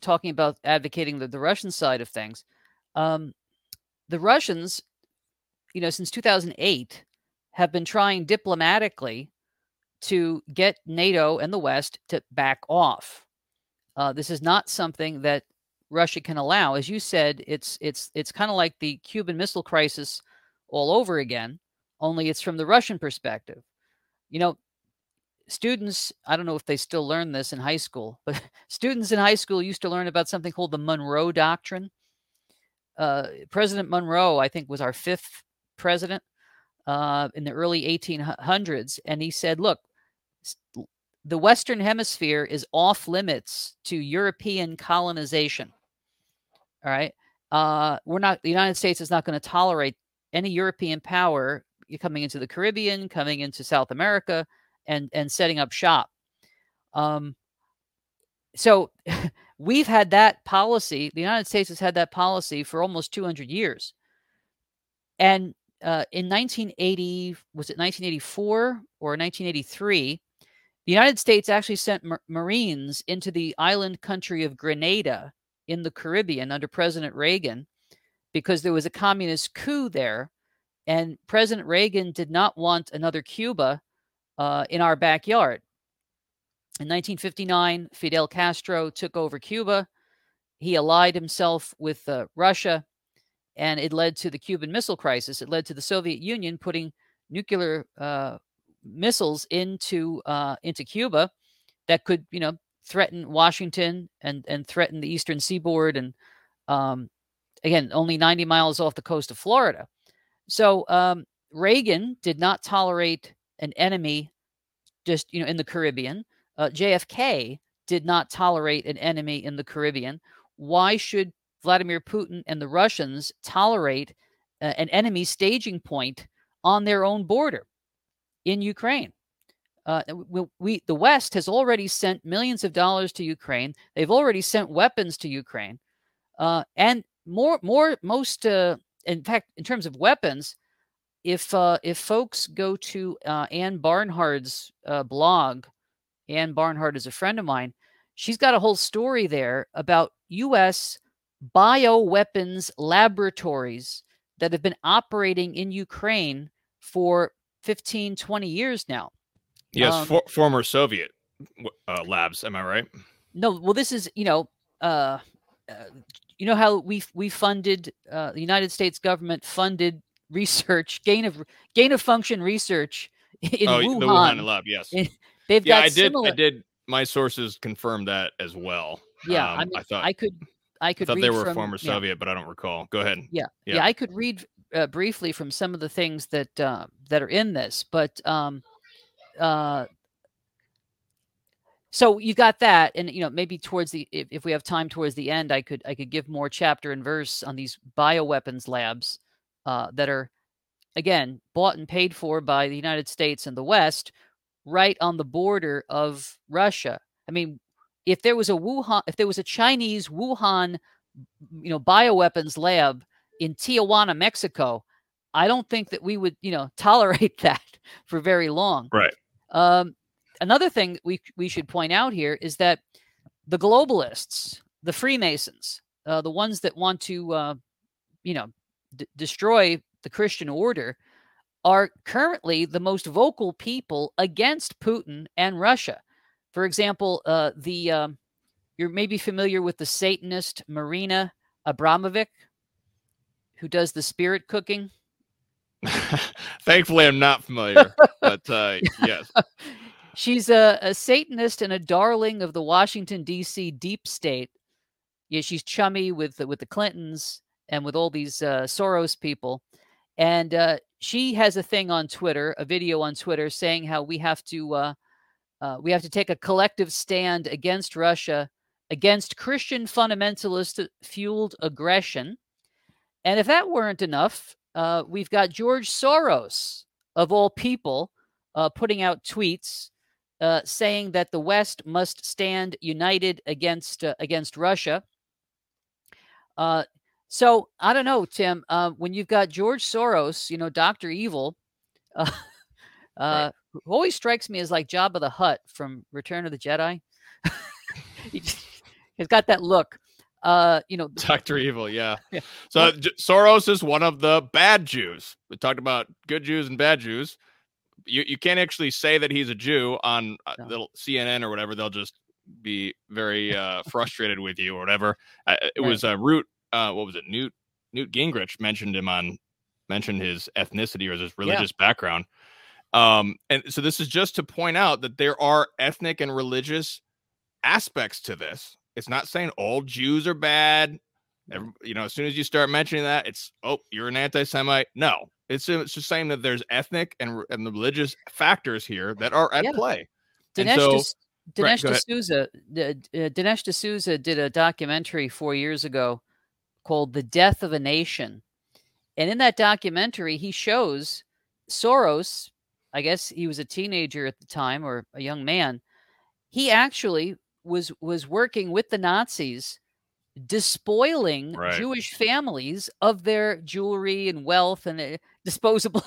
talking about advocating the, the Russian side of things. Um, the Russians you know, since 2008, have been trying diplomatically to get NATO and the West to back off. Uh, this is not something that Russia can allow. As you said, it's it's it's kind of like the Cuban Missile Crisis all over again, only it's from the Russian perspective. You know, students, I don't know if they still learn this in high school, but *laughs* students in high school used to learn about something called the Monroe Doctrine. Uh, President Monroe, I think, was our fifth president uh, in the early 1800s, and he said, "Look, the Western Hemisphere is off limits to European colonization. All right, uh, we're not. The United States is not going to tolerate any European power coming into the Caribbean, coming into South America, and and setting up shop." Um, so *laughs* we've had that policy. The United States has had that policy for almost 200 years. And uh, in 1980, was it 1984 or 1983? The United States actually sent mar- Marines into the island country of Grenada in the Caribbean under President Reagan because there was a communist coup there. And President Reagan did not want another Cuba uh, in our backyard. In 1959, Fidel Castro took over Cuba. He allied himself with uh, Russia and it led to the Cuban Missile Crisis. It led to the Soviet Union putting nuclear uh, missiles into uh, into Cuba that could, you know, threaten Washington and and threaten the eastern seaboard, and um, again, only 90 miles off the coast of Florida. So um, Reagan did not tolerate an enemy just you know in the Caribbean. Uh, JFK did not tolerate an enemy in the Caribbean. Why should Vladimir Putin and the Russians tolerate uh, an enemy staging point on their own border in Ukraine. Uh, we, we, the West has already sent millions of dollars to Ukraine. They've already sent weapons to Ukraine, uh, and more, more, most. Uh, in fact, in terms of weapons, if uh, if folks go to uh, Ann Barnhardt's blog, Ann Barnhardt is a friend of mine. She's got a whole story there about U.S bioweapons laboratories that have been operating in Ukraine for 15, 20 years now. Yes, um, for, former Soviet uh, labs. Am I right? No. Well, this is you know, uh, uh, you know how we we funded uh, the United States government funded research gain of gain of function research in oh, Wuhan. The Wuhan lab. Yes, *laughs* they've yeah, got I similar... did. I did. My sources confirmed that as well. Yeah, um, I, mean, I thought I could I could. I thought they were from, former Soviet, yeah. but I don't recall. Go ahead. Yeah, yeah. yeah I could read uh, briefly from some of the things that uh, that are in this, but um, uh, so you got that, and you know maybe towards the if, if we have time towards the end, I could I could give more chapter and verse on these bioweapons labs uh, that are again bought and paid for by the United States and the West, right on the border of Russia. I mean, if there was a Wuhan, if there was a Chinese Wuhan, you know, bioweapons lab in Tijuana, Mexico, I don't think that we would, you know, *laughs* tolerate that for very long. Right. Um, another thing we we should point out here is that the globalists, the Freemasons, uh, the ones that want to, uh, you know, d- destroy the Christian order, are currently the most vocal people against Putin and Russia. For example, uh, the um, you're maybe familiar with the Satanist Marina Abramovic, who does the spirit cooking. *laughs* Thankfully, I'm not familiar, but uh, yes. *laughs* She's a, a, Satanist and a darling of the Washington D.C. deep state. Yeah, she's chummy with the, with the Clintons and with all these uh, Soros people, and uh, she has a thing on Twitter, a video on Twitter, saying how we have to uh, we have to take a collective stand against Russia, against Christian fundamentalist fueled aggression. And if that weren't enough, uh, we've got George Soros, of all people, uh, putting out tweets uh, saying that the West must stand united against uh, against Russia. Uh, so I don't know, Tim. When you've got George Soros, you know, Doctor Evil, *laughs* right. who always strikes me as like Jabba the Hutt from Return of the Jedi. *laughs* he's got that look uh, you know, Doctor Evil, yeah. yeah. So J- Soros is one of the bad Jews. We talked about good Jews and bad Jews. You you can't actually say that he's a Jew on uh, no. CNN or whatever. They'll just be very uh, frustrated with you or whatever. Uh, it right. was a uh, root. Uh, what was it? Newt Newt Gingrich mentioned him on mentioned his ethnicity or his religious yeah. background. Um, and so this is just to point out that there are ethnic and religious aspects to this it's not saying all Jews are bad. Every, you know, as soon as you start mentioning that, it's oh, you're an anti-Semite. No, it's it's just saying that there's ethnic and and religious factors here that are at yeah. play. Dinesh, so, Dinesh right, D'Souza, uh, Dinesh D'Souza did a documentary four years ago called "The Death of a Nation," and in that documentary, he shows Soros. I guess he was a teenager at the time or a young man. He actually was was working with the Nazis despoiling right. Jewish families of their jewelry and wealth and uh, *laughs* disposable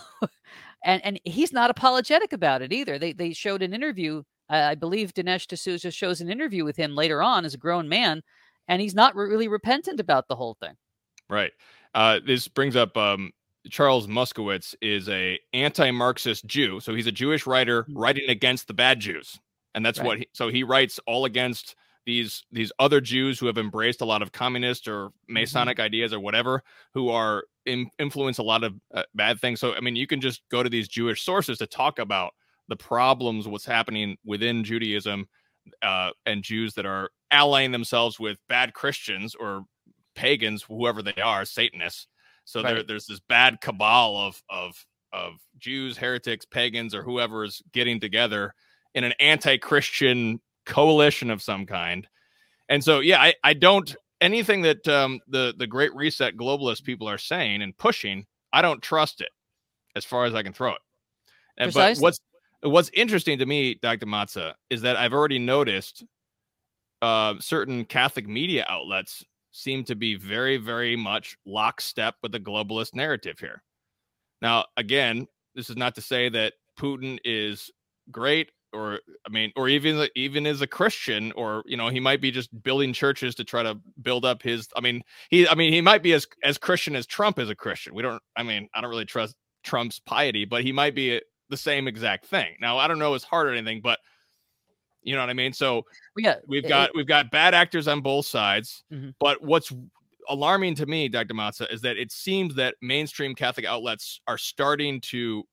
and and he's not apologetic about it either. They they showed an interview I believe Dinesh D'Souza shows an interview with him later on as a grown man and he's not re- really repentant about the whole thing. Right. Uh, this brings up um, Charles Muskowitz is a anti-Marxist Jew, so he's a Jewish writer mm. writing against the bad Jews and that's right. what he, so he writes all against these these other Jews who have embraced a lot of communist or mm-hmm. Masonic mm-hmm. ideas or whatever, who are in, influence a lot of uh, bad things. So I mean, you can just go to these Jewish sources to talk about the problems, what's happening within Judaism, uh, and Jews that are allying themselves with bad Christians or pagans, whoever they are, Satanists. So right. there, there's this bad cabal of of of Jews, heretics, pagans, or whoever is getting together in an anti-Christian coalition of some kind. And so, yeah, I, I don't anything that um, the the Great Reset globalist people are saying and pushing. I don't trust it as far as I can throw it. And, but what's what's interesting to me, Dr. Mazza, is that I've already noticed uh, certain Catholic media outlets seem to be very, very much lockstep with the globalist narrative here. Now, again, this is not to say that Putin is great or I mean, or even even as a Christian, or you know, he might be just building churches to try to build up his. I mean, he I mean, he might be as as Christian as Trump is a Christian. We don't. I mean, I don't really trust Trump's piety, but he might be the same exact thing. Now, I don't know his heart or anything, but you know what I mean. So yeah, we've got it, we've got bad actors on both sides. Mm-hmm. But what's alarming to me, Dr. Mazza, is that it seems that mainstream Catholic outlets are starting to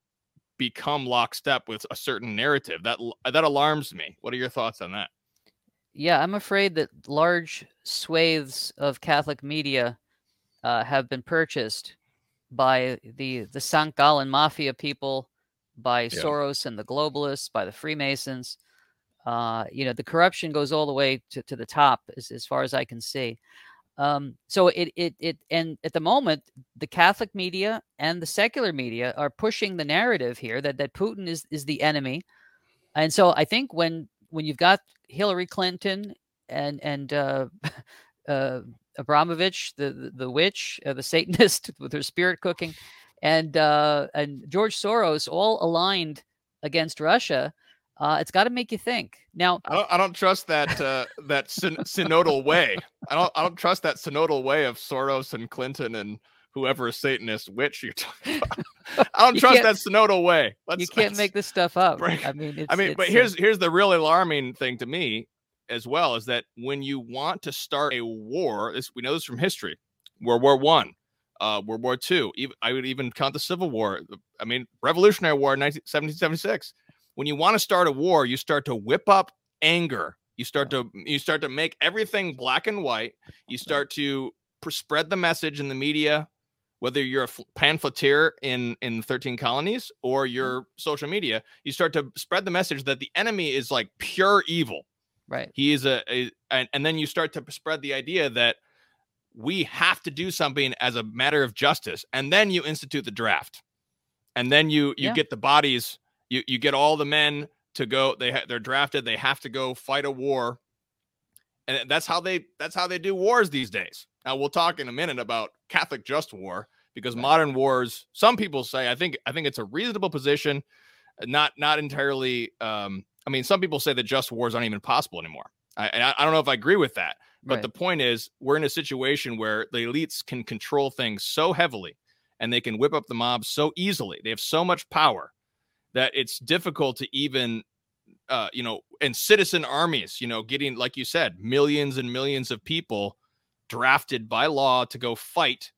become lockstep with a certain narrative. That that alarms me. What are your thoughts on that? Yeah, I'm afraid that large swathes of Catholic media uh, have been purchased by the the St. Gallen mafia people, by yeah. Soros and the globalists, by the Freemasons. Uh, you know, the corruption goes all the way to, to the top, as, as far as I can see. Um, so it it it and at the moment, the Catholic media and the secular media are pushing the narrative here that that Putin is is the enemy, and so I think when when you've got Hillary Clinton and and uh, *laughs* uh, Abramovich, the the, the witch, uh, the Satanist *laughs* with her spirit cooking, and uh, and George Soros all aligned against Russia, Uh, it's got to make you think. Now, I don't, I don't trust that uh, that syn- synodal way. I don't I don't trust that synodal way of Soros and Clinton and whoever Satanist witch you're *laughs* talking about. I don't trust that synodal way. Let's, you can't make this stuff up. I mean, I mean, but here's uh, here's the really alarming thing to me as well is that when you want to start a war, this we know this from history, World War One, uh, World War Two, even I would even count the Civil War. I mean, Revolutionary War, 19, 1776 when you want to start a war, you start to whip up anger. You start to you start to make everything black and white. You start to spread the message in the media, whether you're a pamphleteer in in 13 colonies or mm. your social media. You start to spread the message that the enemy is like pure evil. Right. He is a, a and, and then you start to spread the idea that we have to do something as a matter of justice, and then you institute the draft, and then you you yeah. get the bodies you you get all the men to go. They ha- they're drafted. They have to go fight a war, and that's how they that's how they do wars these days. Now we'll talk in a minute about Catholic just war because modern wars. Some people say I think I think it's a reasonable position, not not entirely. Um, I mean, some people say that just wars aren't even possible anymore. I, I, don't know if I agree with that. But right. the point is, we're in a situation where the elites can control things so heavily and they can whip up the mobs so easily. They have so much power that it's difficult to even uh, you know, and citizen armies, you know, getting like you said, millions and millions of people drafted by law to go fight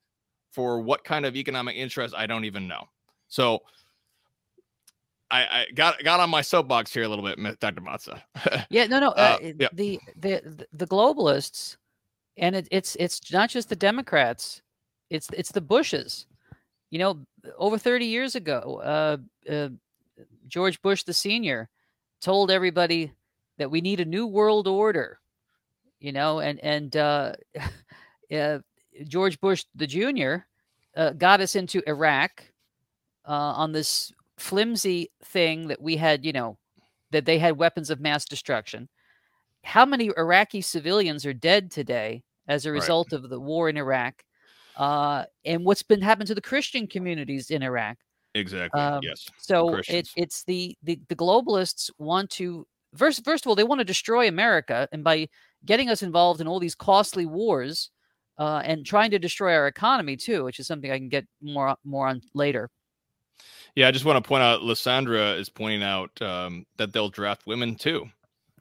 for what kind of economic interest I don't even know. So I, I got got on my soapbox here a little bit, Dr. Mazza. *laughs* yeah, no, no. Uh, uh, yeah. The the the globalists, and it, it's it's not just the Democrats, it's it's the Bushes. You know, over thirty years ago, uh, uh George Bush the senior told everybody that we need a new world order, you know, and and uh, *laughs* uh, George Bush the junior uh, got us into Iraq uh, on this flimsy thing that we had, you know, that they had weapons of mass destruction. How many Iraqi civilians are dead today as a result right. of the war in Iraq? Uh, and what's been happened to the Christian communities in Iraq? Exactly. Um, yes. So it, it's the, the the globalists want to first first of all they want to destroy America, and by getting us involved in all these costly wars uh, and trying to destroy our economy too, which is something I can get more more on later. Yeah, I just want to point out. Lysandra is pointing out um, that they'll draft women too.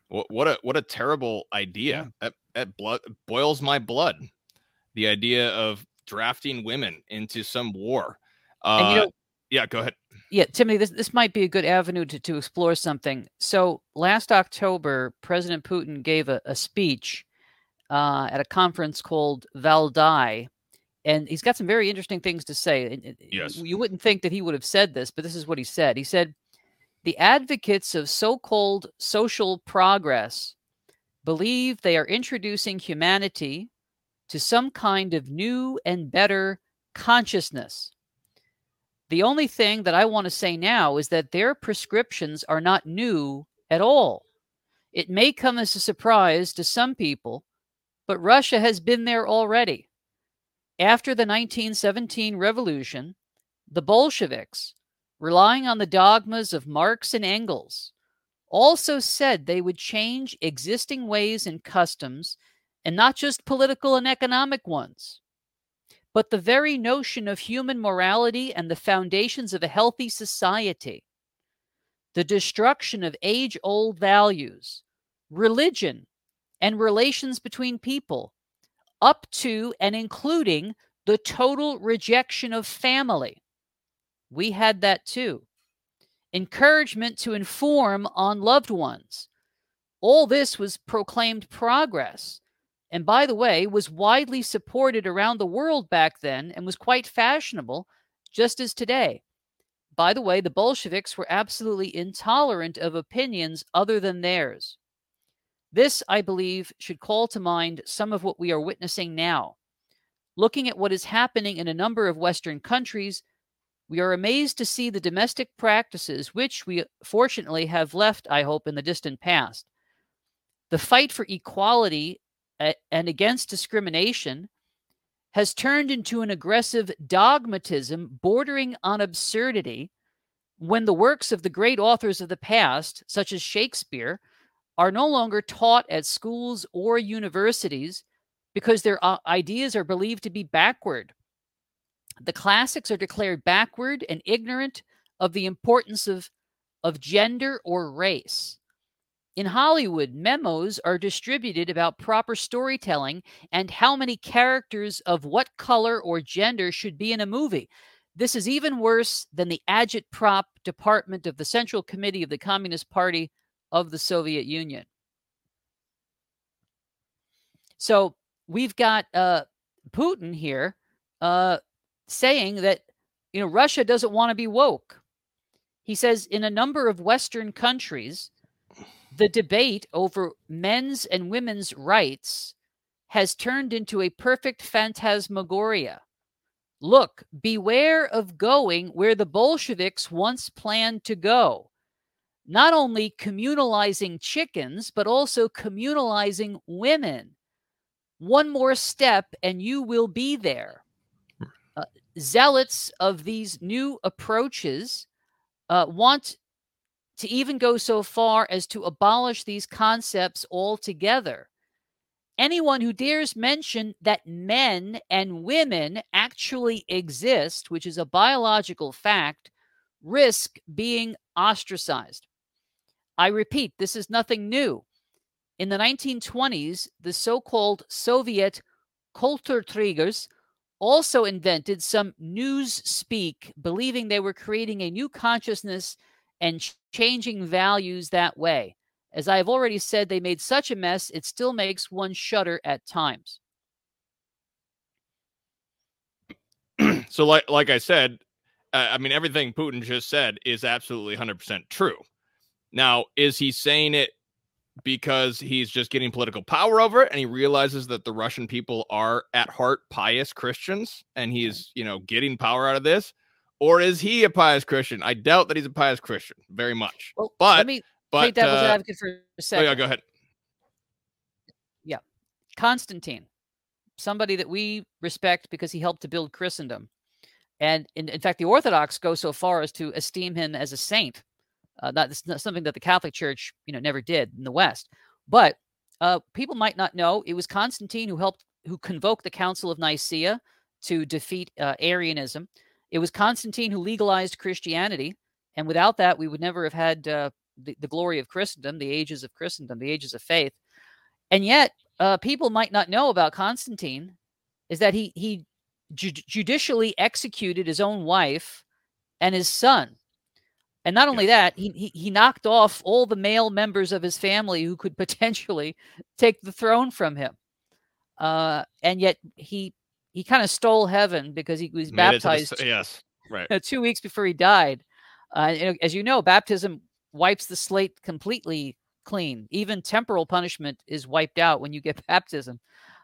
What, what a what a terrible idea! Yeah. That, that blood boils my blood. The idea of drafting women into some war. Uh, and you know, yeah, go ahead. Yeah, Timothy, this, this might be a good avenue to, to explore something. So last October, President Putin gave a, a speech uh, at a conference called Valdai, and he's got some very interesting things to say. Yes. You wouldn't think that he would have said this, but this is what he said. He said, The advocates of so called social progress believe they are introducing humanity to some kind of new and better consciousness. The only thing that I want to say now is that their prescriptions are not new at all. It may come as a surprise to some people, but Russia has been there already. After the 1917 revolution, the Bolsheviks, relying on the dogmas of Marx and Engels, also said they would change existing ways and customs, and not just political and economic ones but the very notion of human morality and the foundations of a healthy society. The destruction of age old values, religion, and relations between people, up to and including the total rejection of family. We had that too. Encouragement to inform on loved ones. All this was proclaimed progress and by the way, was widely supported around the world back then and was quite fashionable, just as today. By the way, the Bolsheviks were absolutely intolerant of opinions other than theirs. This, I believe, should call to mind some of what we are witnessing now. Looking at what is happening in a number of Western countries, we are amazed to see the domestic practices which we fortunately have left, I hope, in the distant past. The fight for equality and against discrimination has turned into an aggressive dogmatism bordering on absurdity when the works of the great authors of the past, such as Shakespeare, are no longer taught at schools or universities because their uh, ideas are believed to be backward. The classics are declared backward and ignorant of the importance of, of gender or race. In Hollywood, memos are distributed about proper storytelling and how many characters of what color or gender should be in a movie. This is even worse than the agitprop department of the Central Committee of the Communist Party of the Soviet Union. So we've got uh, Putin here uh, saying that you know Russia doesn't want to be woke. He says in a number of Western countries, the debate over men's and women's rights has turned into a perfect phantasmagoria. Look, beware of going where the Bolsheviks once planned to go. Not only communalizing chickens, but also communalizing women. One more step and you will be there. Uh, zealots of these new approaches uh, want to even go so far as to abolish these concepts altogether. Anyone who dares mention that men and women actually exist, which is a biological fact, risk being ostracized. I repeat, this is nothing new. In the 1920s, the so called Soviet Kulturträgers also invented some news speak, believing they were creating a new consciousness and changing values that way. As I have already said, they made such a mess, it still makes one shudder at times. *clears throat* so, like, like I said, uh, I mean, everything Putin just said is absolutely 100% true. Now, is he saying it because he's just getting political power over it and he realizes that the Russian people are at heart pious Christians and he's, you know, getting power out of this? Or is he a pious Christian? I doubt that he's a pious Christian very much. Well, but let me but, play devil's uh, advocate for a second. Oh yeah, go ahead. Yeah, Constantine, somebody that we respect because he helped to build Christendom, and in, in fact, the Orthodox go so far as to esteem him as a saint. Uh, that's not something that the Catholic Church, you know, never did in the West. But uh, people might not know it was Constantine who helped, who convoked the Council of Nicaea to defeat uh, Arianism. It was Constantine who legalized Christianity, and without that, we would never have had uh, the, the glory of Christendom, the ages of Christendom, the ages of faith. And yet, uh, people might not know about Constantine is that he he ju- judicially executed his own wife and his son. And not only that, he, he he knocked off all the male members of his family who could *laughs* potentially take the throne from him. Uh, and yet he he kind of stole heaven because he was Made baptized. The, yes, right. *laughs* two weeks before he died. Uh, as you know, baptism wipes the slate completely clean. Even temporal punishment is wiped out when you get *laughs* baptism.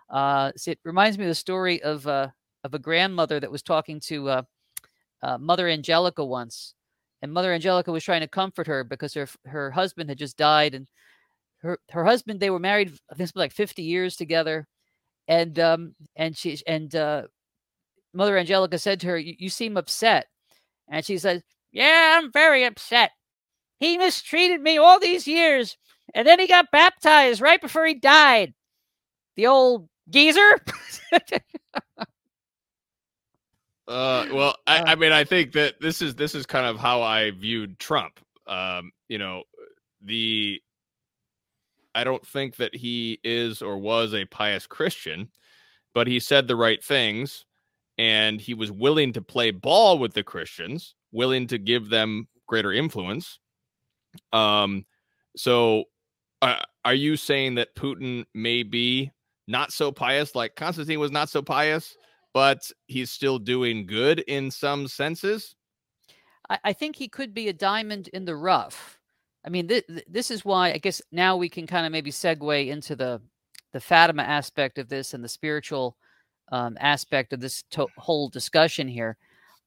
Uh, so it reminds me of the story of uh, of a grandmother that was talking to uh, uh, Mother Angelica once, and Mother Angelica was trying to comfort her because her her husband had just died, and her her husband they were married I think like fifty years together, and um and she and uh, Mother Angelica said to her, "You seem upset," and she said, "Yeah, I'm very upset. He mistreated me all these years, and then he got baptized right before he died. The old geezer." *laughs* Uh, well, I, I, uh. mean, I think that this is this is kind of how I viewed Trump. Um, you know, the I don't think that he is or was a pious Christian, but he said the right things and he was willing to play ball with the Christians, willing to give them greater influence. Um, so uh, are you saying that Putin may be not so pious like Constantine was not so pious, but he's still doing good in some senses? I, I think he could be a diamond in the rough. I mean, th- th- this is why I guess now we can kind of maybe segue into the the Fatima aspect of this and the spiritual um, aspect of this to- whole discussion here.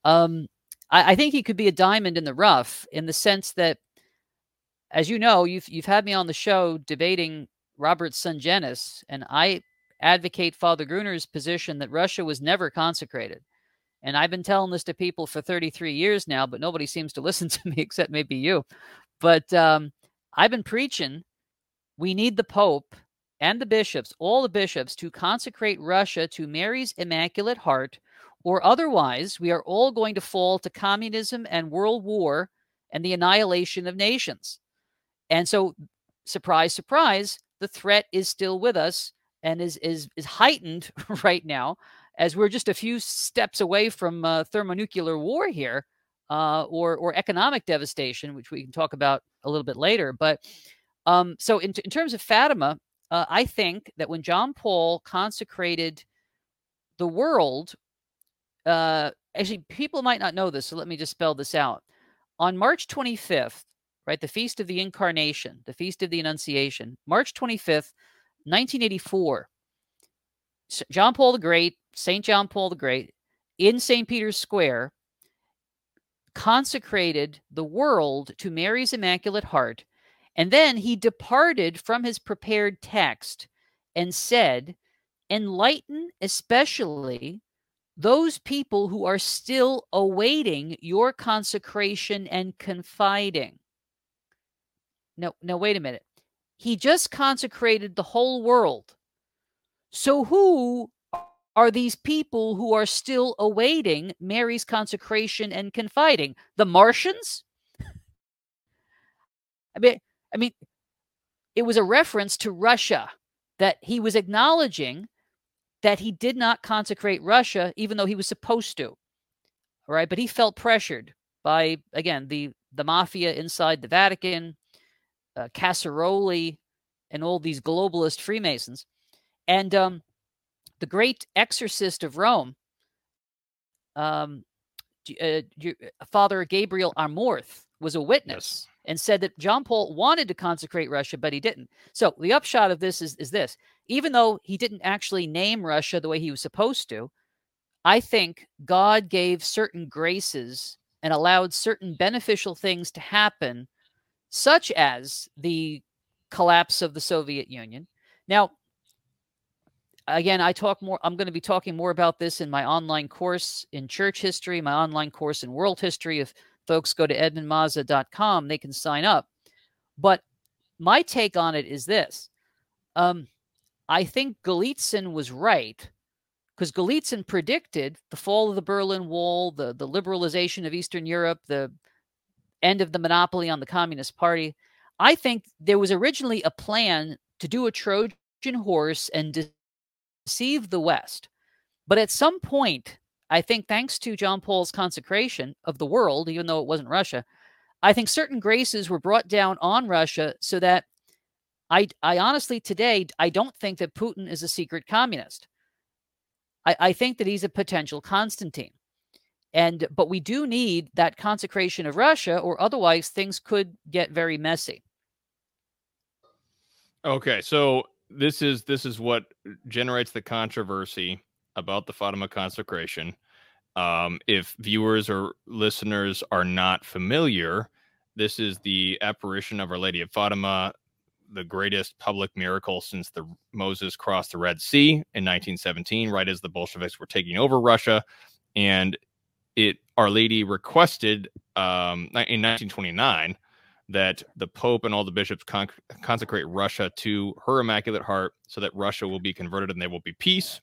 Um, I-, I think he could be a diamond in the rough in the sense that, as you know, you've you've had me on the show debating Robert Sungenis, and I advocate Father Gruner's position that Russia was never consecrated. And I've been telling this to people for 33 years now, but nobody seems to *laughs* listen to me except maybe you. But um, I've been preaching we need the Pope and the bishops, all the bishops, to consecrate Russia to Mary's Immaculate Heart, or otherwise we are all going to fall to communism and world war and the annihilation of nations. And so, surprise, surprise, the threat is still with us and is is is heightened *laughs* right now as we're just a few steps away from uh, thermonuclear war here, uh, or or economic devastation, which we can talk about a little bit later. But um, so in, in terms of Fatima, uh, I think that when John Paul consecrated the world, uh, actually people might not know this, so let me just spell this out. On March 25th, right, the feast of the Incarnation, the feast of the Annunciation, March 25th, 1984. John Paul the Great, St. John Paul the Great, in St. Peter's Square, consecrated the world to Mary's Immaculate Heart. And then he departed from his prepared text and said, Enlighten especially those people who are still awaiting your consecration and confiding. No, no, wait a minute. He just consecrated the whole world. So, who are these people who are still awaiting Mary's consecration and confiding? The Martians? I mean, I mean, it was a reference to Russia that he was acknowledging that he did not consecrate Russia, even though he was supposed to. All right, but he felt pressured by again the the mafia inside the Vatican, uh, Casaroli, and all these globalist Freemasons. And um, the great exorcist of Rome, um, uh, Father Gabriel Amorth, was a witness yes. and said that John Paul wanted to consecrate Russia, but he didn't. So the upshot of this is, is this even though he didn't actually name Russia the way he was supposed to, I think God gave certain graces and allowed certain beneficial things to happen such as the collapse of the Soviet Union. Now, again, I talk more, I'm going to be talking more about this in my online course in church history, my online course in world history. If folks go to edmundmazza.com, they can sign up. But my take on it is this um, I think Golitsyn was right because Golitsyn predicted the fall of the Berlin Wall, the, the liberalization of Eastern Europe, the end of the monopoly on the Communist Party. I think there was originally a plan to do a Trojan horse and deceive the West. But at some point, I think thanks to John Paul's consecration of the world, even though it wasn't Russia, I think certain graces were brought down on Russia so that I, I honestly today I don't think that Putin is a secret communist. I, I think that he's a potential Constantine. And but we do need that consecration of Russia, or otherwise things could get very messy. Okay, so this is this is what generates the controversy about the Fatima consecration. Um, if viewers or listeners are not familiar, this is the apparition of Our Lady of Fatima, the greatest public miracle since the Moses crossed the Red Sea in 1917, right as the Bolsheviks were taking over Russia, and it Our Lady requested um, in 1929 that the Pope and all the bishops con- consecrate Russia to her Immaculate Heart, so that Russia will be converted and there will be peace.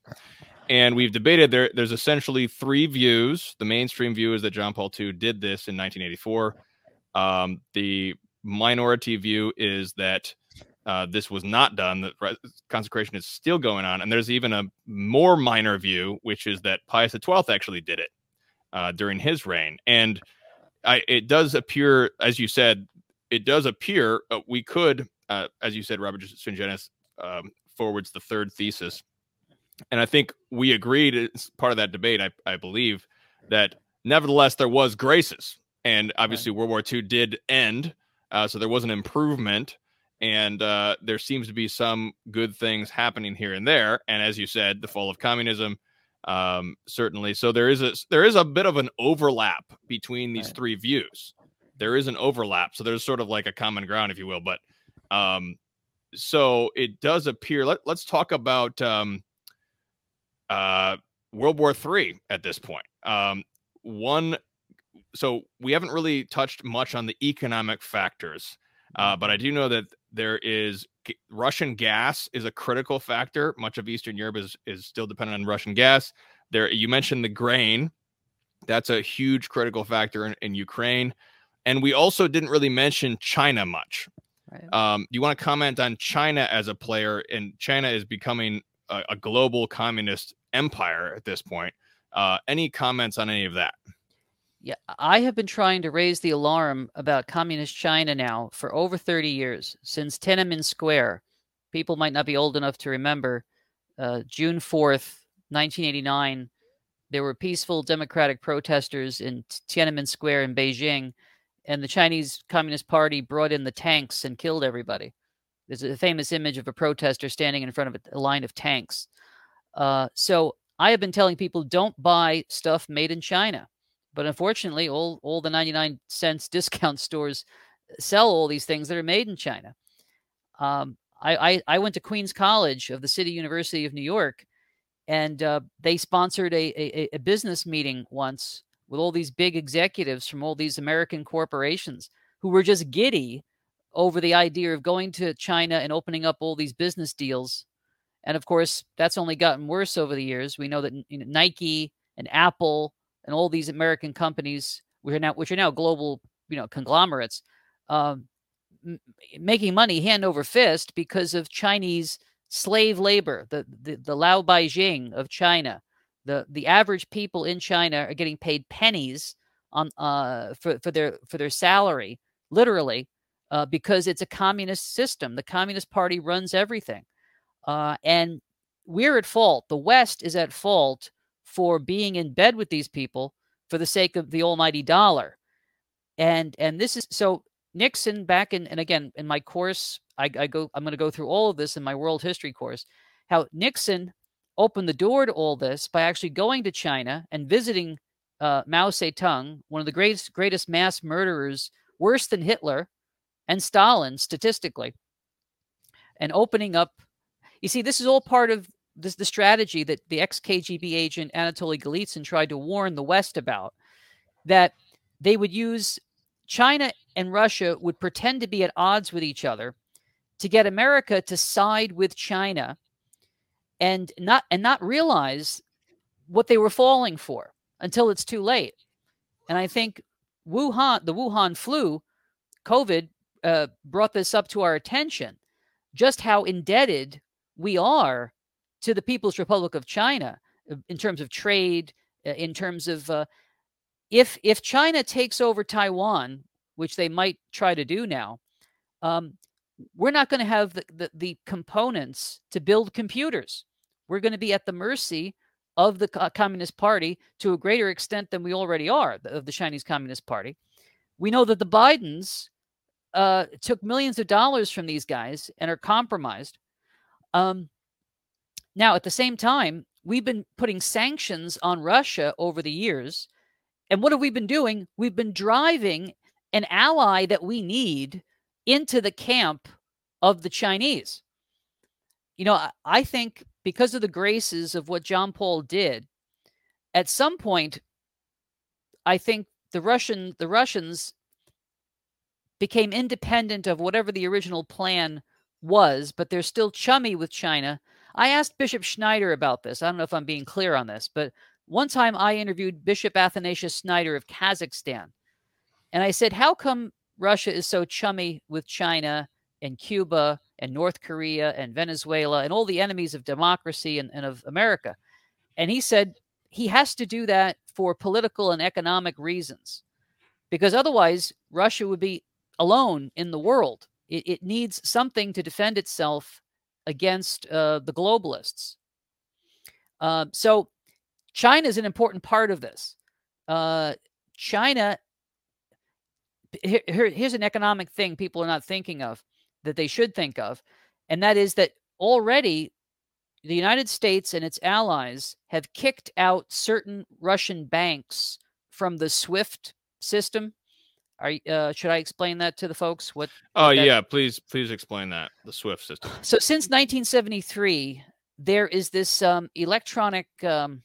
And we've debated there. There's essentially three views. The mainstream view is that John Paul II did this in 1984. Um, the minority view is that uh, this was not done. That consecration is still going on, and there's even a more minor view, which is that Pius XII actually did it uh, during his reign. And I, it does appear, as you said, it does appear uh, we could, uh, as you said, Robert Sungenis um, forwards the third thesis, and I think we agreed as part of that debate. I, I believe that nevertheless there was graces, and obviously right. World War II did end, uh, so there was an improvement and uh, there seems to be some good things happening here and there. And as you said, the fall of communism, um, certainly. So there is a there is a bit of an overlap between these right. three views. There is an overlap, so there's sort of like a common ground, if you will. But um, so it does appear. Let, let's talk about um, uh, World War Three at this point. Um, one, so we haven't really touched much on the economic factors, uh, but I do know that there is Russian gas is a critical factor. Much of Eastern Europe is is still dependent on Russian gas. There, you mentioned the grain. That's a huge critical factor in, in Ukraine. And we also didn't really mention China much. Right. Um, do you want to comment on China as a player? And China is becoming a, a global communist empire at this point. Uh, any comments on any of that? Yeah, I have been trying to raise the alarm about communist China now for over 30 years, since Tiananmen Square. People might not be old enough to remember uh, June 4th, 1989. There were peaceful democratic protesters in Tiananmen Square in Beijing, and the Chinese Communist Party brought in the tanks and killed everybody. There's a famous image of a protester standing in front of a line of tanks. Uh, so I have been telling people don't buy stuff made in China but unfortunately, all, all the 99 cents *laughs* discount stores sell all these things that are made in China. Um, I, I, I, went to Queens College of the City University of New York, and uh, they sponsored a, a, a business meeting once with all these big executives from all these American corporations who were just giddy over the idea of going to China and opening up all these business deals. And of course, that's only gotten worse over the years. We know that you know, Nike and Apple and all these American companies, which are now which are now global, you know, conglomerates, um, m- making money hand over fist because of Chinese slave labor, the the, the Lao Beijing of China. The the average people in China are getting paid pennies on uh for, for their for their salary, literally, uh, because it's a communist system. The Communist Party runs everything, uh, and we're at fault. The West is at fault for being in bed with these people for the sake of the almighty dollar. And and this is so Nixon back in and again in my course, I, I go I'm going to go through all of this in my world history course, how Nixon opened the door to all this by actually going to China and visiting uh, Mao Zedong, one of the greatest greatest mass murderers, worse than Hitler and Stalin statistically, and opening up. You see, this is all part of this the strategy that the ex KGB agent Anatoly Golitsyn tried to warn the West about that they would use China and Russia would pretend to be at odds with each other to get America to side with China and not and not realize what they were falling for until it's too late. And I think Wuhan, the Wuhan flu, COVID, uh, brought this up to our attention. Just how indebted we are to the People's Republic of China uh, in terms of trade, uh, in terms of uh, if if China takes over Taiwan, which they might try to do now, um, we're not going to have the, the, the components to build computers. We're going to be at the mercy of the Communist Party to a greater extent than we already are of the Chinese Communist Party. We know that the Bidens uh, took millions of dollars from these guys and are compromised. Um, now, at the same time, we've been putting sanctions on Russia over the years. And what have we been doing? We've been driving an ally that we need into the camp of the Chinese. You know, I think because of the graces of what John Paul did, at some point, I think the Russian the Russians became independent of whatever the original plan was, but they're still chummy with China I asked Bishop Schneider about this. I don't know if I'm being clear on this, but one time I interviewed Bishop Athanasius Schneider of Kazakhstan. And I said, How come Russia is so chummy with China and Cuba and North Korea and Venezuela and all the enemies of democracy and, and of America? And he said he has to do that for political and economic reasons because otherwise Russia would be alone in the world. It, it needs something to defend itself against uh, the globalists. Uh, so China is an important part of this. Uh, China, here, here's an economic thing people are not thinking of that they should think of, and that is that already the United States and its allies have kicked out certain Russian banks from the SWIFT system. Are uh, should I explain that to the folks? What? Oh that... yeah, please please explain that the SWIFT system. So since 1973, there is this um, electronic um,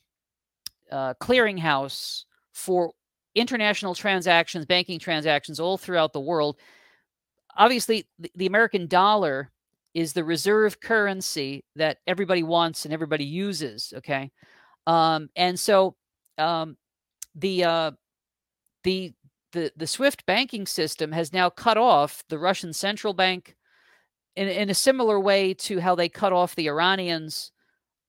uh, clearinghouse for international transactions, banking transactions all throughout the world. Obviously, the, the American dollar is the reserve currency that everybody wants and everybody uses. Okay, um, and so um, the uh, the the the SWIFT banking system has now cut off the Russian central bank in in a similar way to how they cut off the Iranians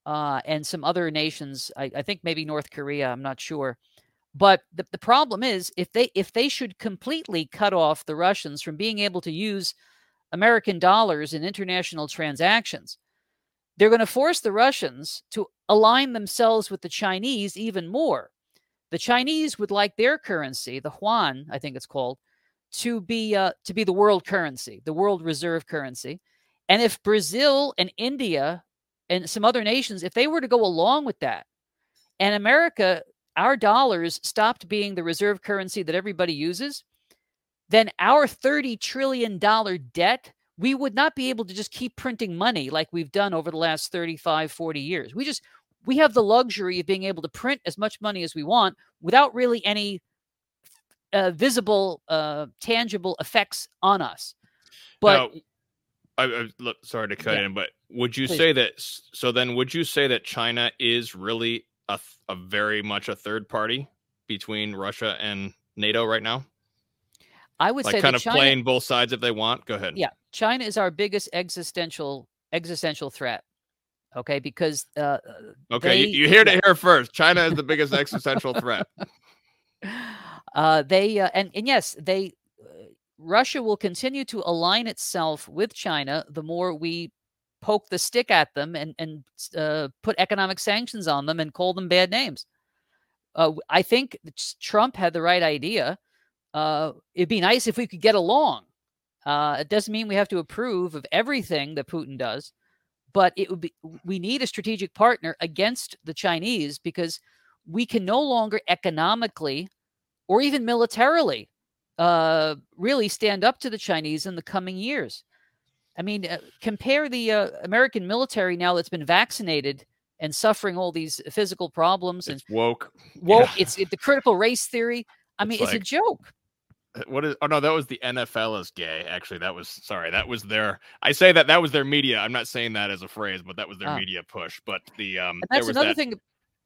uh, and some other nations. I, I think maybe North Korea. I'm not sure. But the, the problem is if they if they should completely cut off the Russians from being able to use American dollars in international transactions, they're going to force the Russians to align themselves with the Chinese even more. The Chinese would like their currency, the yuan, I think it's called, to be uh, to be the world currency, the world reserve currency. And if Brazil and India and some other nations, if they were to go along with that, and America, our dollars stopped being the reserve currency that everybody uses, then our $30 trillion debt, we would not be able to just keep printing money like we've done over the last 35, 40 years. We just, we have the luxury of being able to print as much money as we want without really any uh, visible, uh, tangible effects on us. But now, I, I look, sorry to cut Yeah. in, but would you Please. say that? So then, would you say that China is really a, a very much a third party between Russia and NATO right now? I would say kind of China, playing both sides if they want. Go ahead. Yeah. China is our biggest existential existential threat. Okay, because uh, Okay, you, They- you heard yeah. it here first. China is the biggest *laughs* existential threat. uh, they uh, and and yes, they uh, Russia will continue to align itself with China the more we poke the stick at them and and uh, put economic sanctions on them and call them bad names. Uh, I think Trump had the right idea. Uh, it'd be nice if we could get along. Uh, it doesn't mean we have to approve of everything that Putin does, but it would be we need a strategic partner against the Chinese because we can no longer economically or even militarily uh, really stand up to the Chinese in the coming years. I mean, uh, compare the uh, American military now that's been vaccinated and suffering all these physical problems and It's woke. woke. yeah. It's it, the critical race theory. I It's mean, it's a like- joke. What is? Oh no, that was the NFL is gay. Actually, that was sorry. That was their. I say that that was their media. I'm not saying that as a phrase, but that was their Ah. media push. But the um, that's was another that, thing.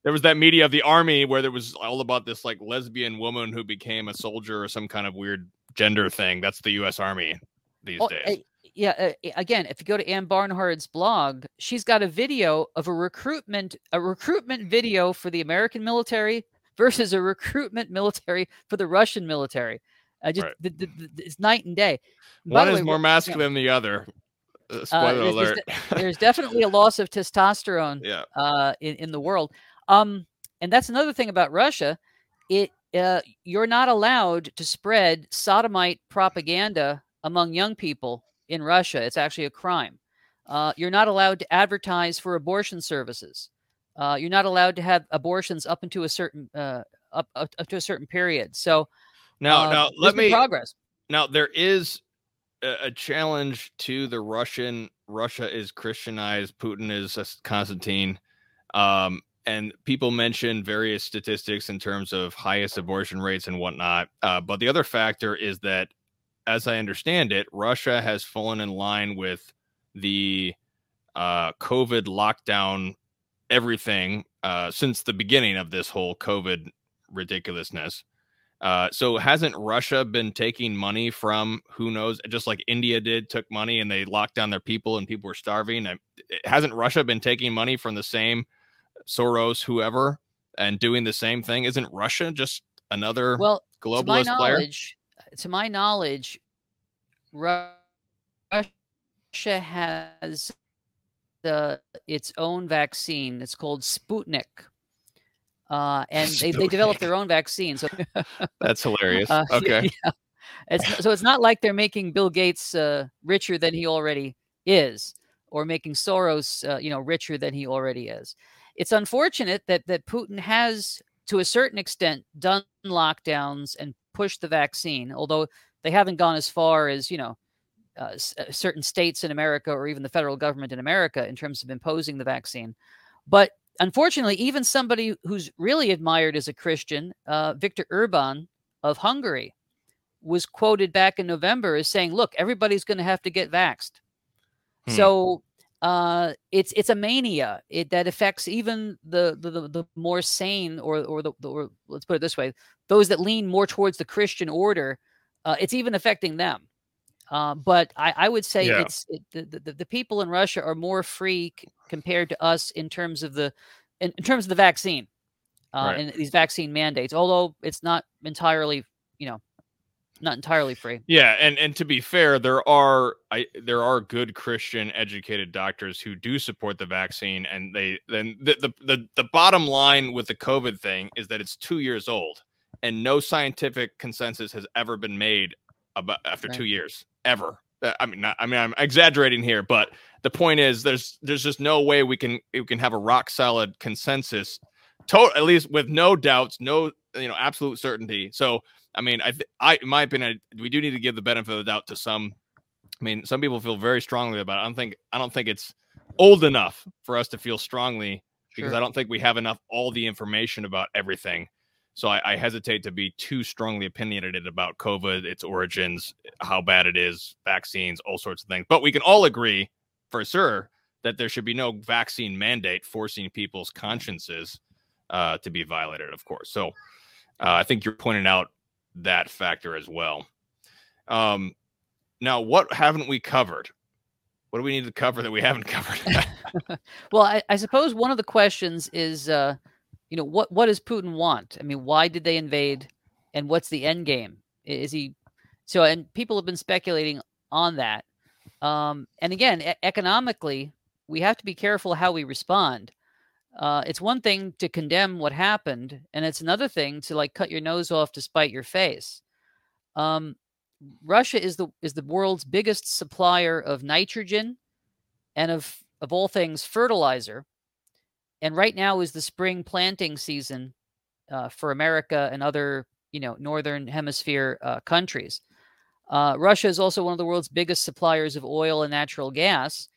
There was that media of the army where there was all about this like lesbian woman who became a soldier or some kind of weird gender thing. That's the U.S. Army these Oh, days. Uh, yeah. Uh, again, if you go to Ann Barnhardt's blog, she's got a video of a recruitment a recruitment video for the American military versus a recruitment military for the Russian military. Uh, just Right. the, the, the, it's night and day. One is way, more masculine than the other. Uh, spoiler there's- there's alert. *laughs* There's definitely a loss of testosterone yeah. uh, in, in the world. Um, and that's another thing about Russia. It uh, you're not allowed to spread sodomite propaganda among young people in Russia. It's actually a crime. Uh, you're not allowed to advertise for abortion services. Uh, you're not allowed to have abortions up into a certain uh, up, up up to a certain period. So Now, uh, now let me. progress. Now there is a, a challenge to the Russian. Russia is Christianized. Putin is a Constantine, um, and people mention various statistics in terms of highest abortion rates and whatnot. Uh, but the other factor is that, as I understand it, Russia has fallen in line with the uh, COVID lockdown, everything uh, since the beginning of this whole COVID ridiculousness. Uh, so hasn't Russia been taking money from who knows, just like India did, took money and they locked down their people and people were starving? Hasn't Russia been taking money from the same Soros, whoever, and doing the same thing? Isn't Russia just another Well, globalist player? To my knowledge, Russia has the its own vaccine. It's called Sputnik, uh, and they, they developed their own vaccine. So *laughs* That's hilarious. uh, *laughs* okay. yeah. It's, so it's not like they're making Bill Gates uh, richer than he already is, or making Soros, uh, you know, richer than he already is. It's unfortunate that that Putin has, to a certain extent, done lockdowns and pushed the vaccine, although they haven't gone as far as you know uh, s- uh, certain states in America or even the federal government in America in terms of imposing the vaccine. But unfortunately, even somebody who's really admired as a Christian, uh, Viktor Orban of Hungary, was quoted back in November as saying, "Look, everybody's going to have to get vaxxed." Hmm. So uh, it's it's a mania it, that affects even the, the the, the more sane or or the, the or let's put it this way, those that lean more towards the Christian order. Uh, it's even affecting them. Uh, but I, I, would say yeah. it's it, the, the, the people in Russia are more free c- compared to us in terms of the in, in terms of the vaccine uh, right. and these vaccine mandates. Although it's not entirely, you know, not entirely free. Yeah, and and to be fair, there are I there are good Christian educated doctors who do support the vaccine, and they then the the the, the bottom line with the COVID thing is that it's two years old, and no scientific consensus has ever been made about after right. two years ever. Uh, I mean, not, I mean, I'm exaggerating here, but the point is, there's there's just no way we can we can have a rock solid consensus, total at least with no doubts, no you know absolute certainty. So I mean, I, th- I, in my opinion, we do need to give the benefit of the doubt to some. I mean, some people feel very strongly about it. I don't think, I don't think it's old enough for us to feel strongly because sure. I don't think we have enough all the information about everything. So I, I, hesitate to be too strongly opinionated about COVID, its origins, how bad it is, vaccines, all sorts of things. But we can all agree for sure that there should be no vaccine mandate forcing people's consciences uh, to be violated, of course. So uh, I think you're pointing out that factor as well. Um, now, what haven't we covered? What do we need to cover that we haven't covered? *laughs* well, I, I, suppose one of the questions is, uh, you know, what what does Putin want? I mean, why did they invade, and what's the end game? Is he so? And people have been speculating on that. Um, and again, e- economically, we have to be careful how we respond. Uh, it's one thing to condemn what happened, and it's another thing to like cut your nose off to spite your face. Um, Russia is the is the world's biggest supplier of nitrogen and of of all things fertilizer, and right now is the spring planting season uh, for America and other you know northern hemisphere uh, countries. Uh, Russia is also one of the world's biggest suppliers of oil and natural gas,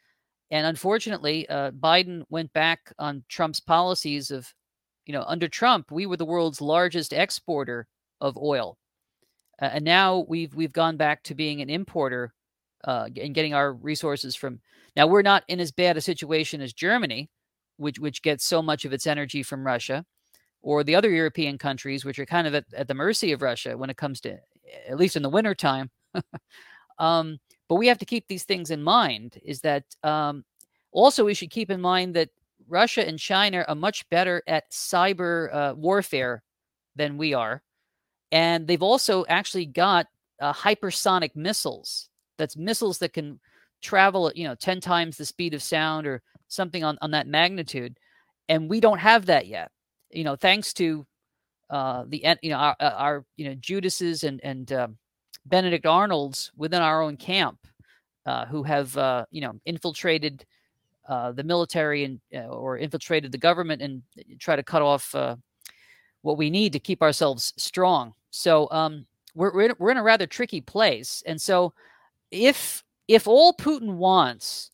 and unfortunately, uh, Biden went back on Trump's policies of, you know, under Trump, we were the world's largest exporter of oil, and now we've we've gone back to being an importer uh, and getting our resources from. Now we're not in as bad a situation as Germany, which which gets so much of its energy from Russia, or the other European countries, which are kind of at, at the mercy of Russia when it comes to, at least in the wintertime. *laughs* um, but we have to keep these things in mind. Is that um, also we should keep in mind that Russia and China are much better at cyber uh, warfare than we are, and they've also actually got uh, hypersonic missiles. That's missiles that can travel at you know ten times the speed of sound or something on on that magnitude, and we don't have that yet. You know, thanks to uh, the you know our, our you know Judas's and and um, Benedict Arnold's within our own camp uh, who have, uh, you know, infiltrated uh, the military and uh, or infiltrated the government and try to cut off uh, what we need to keep ourselves strong. So um, we're we're in a rather tricky place. And so if if all Putin wants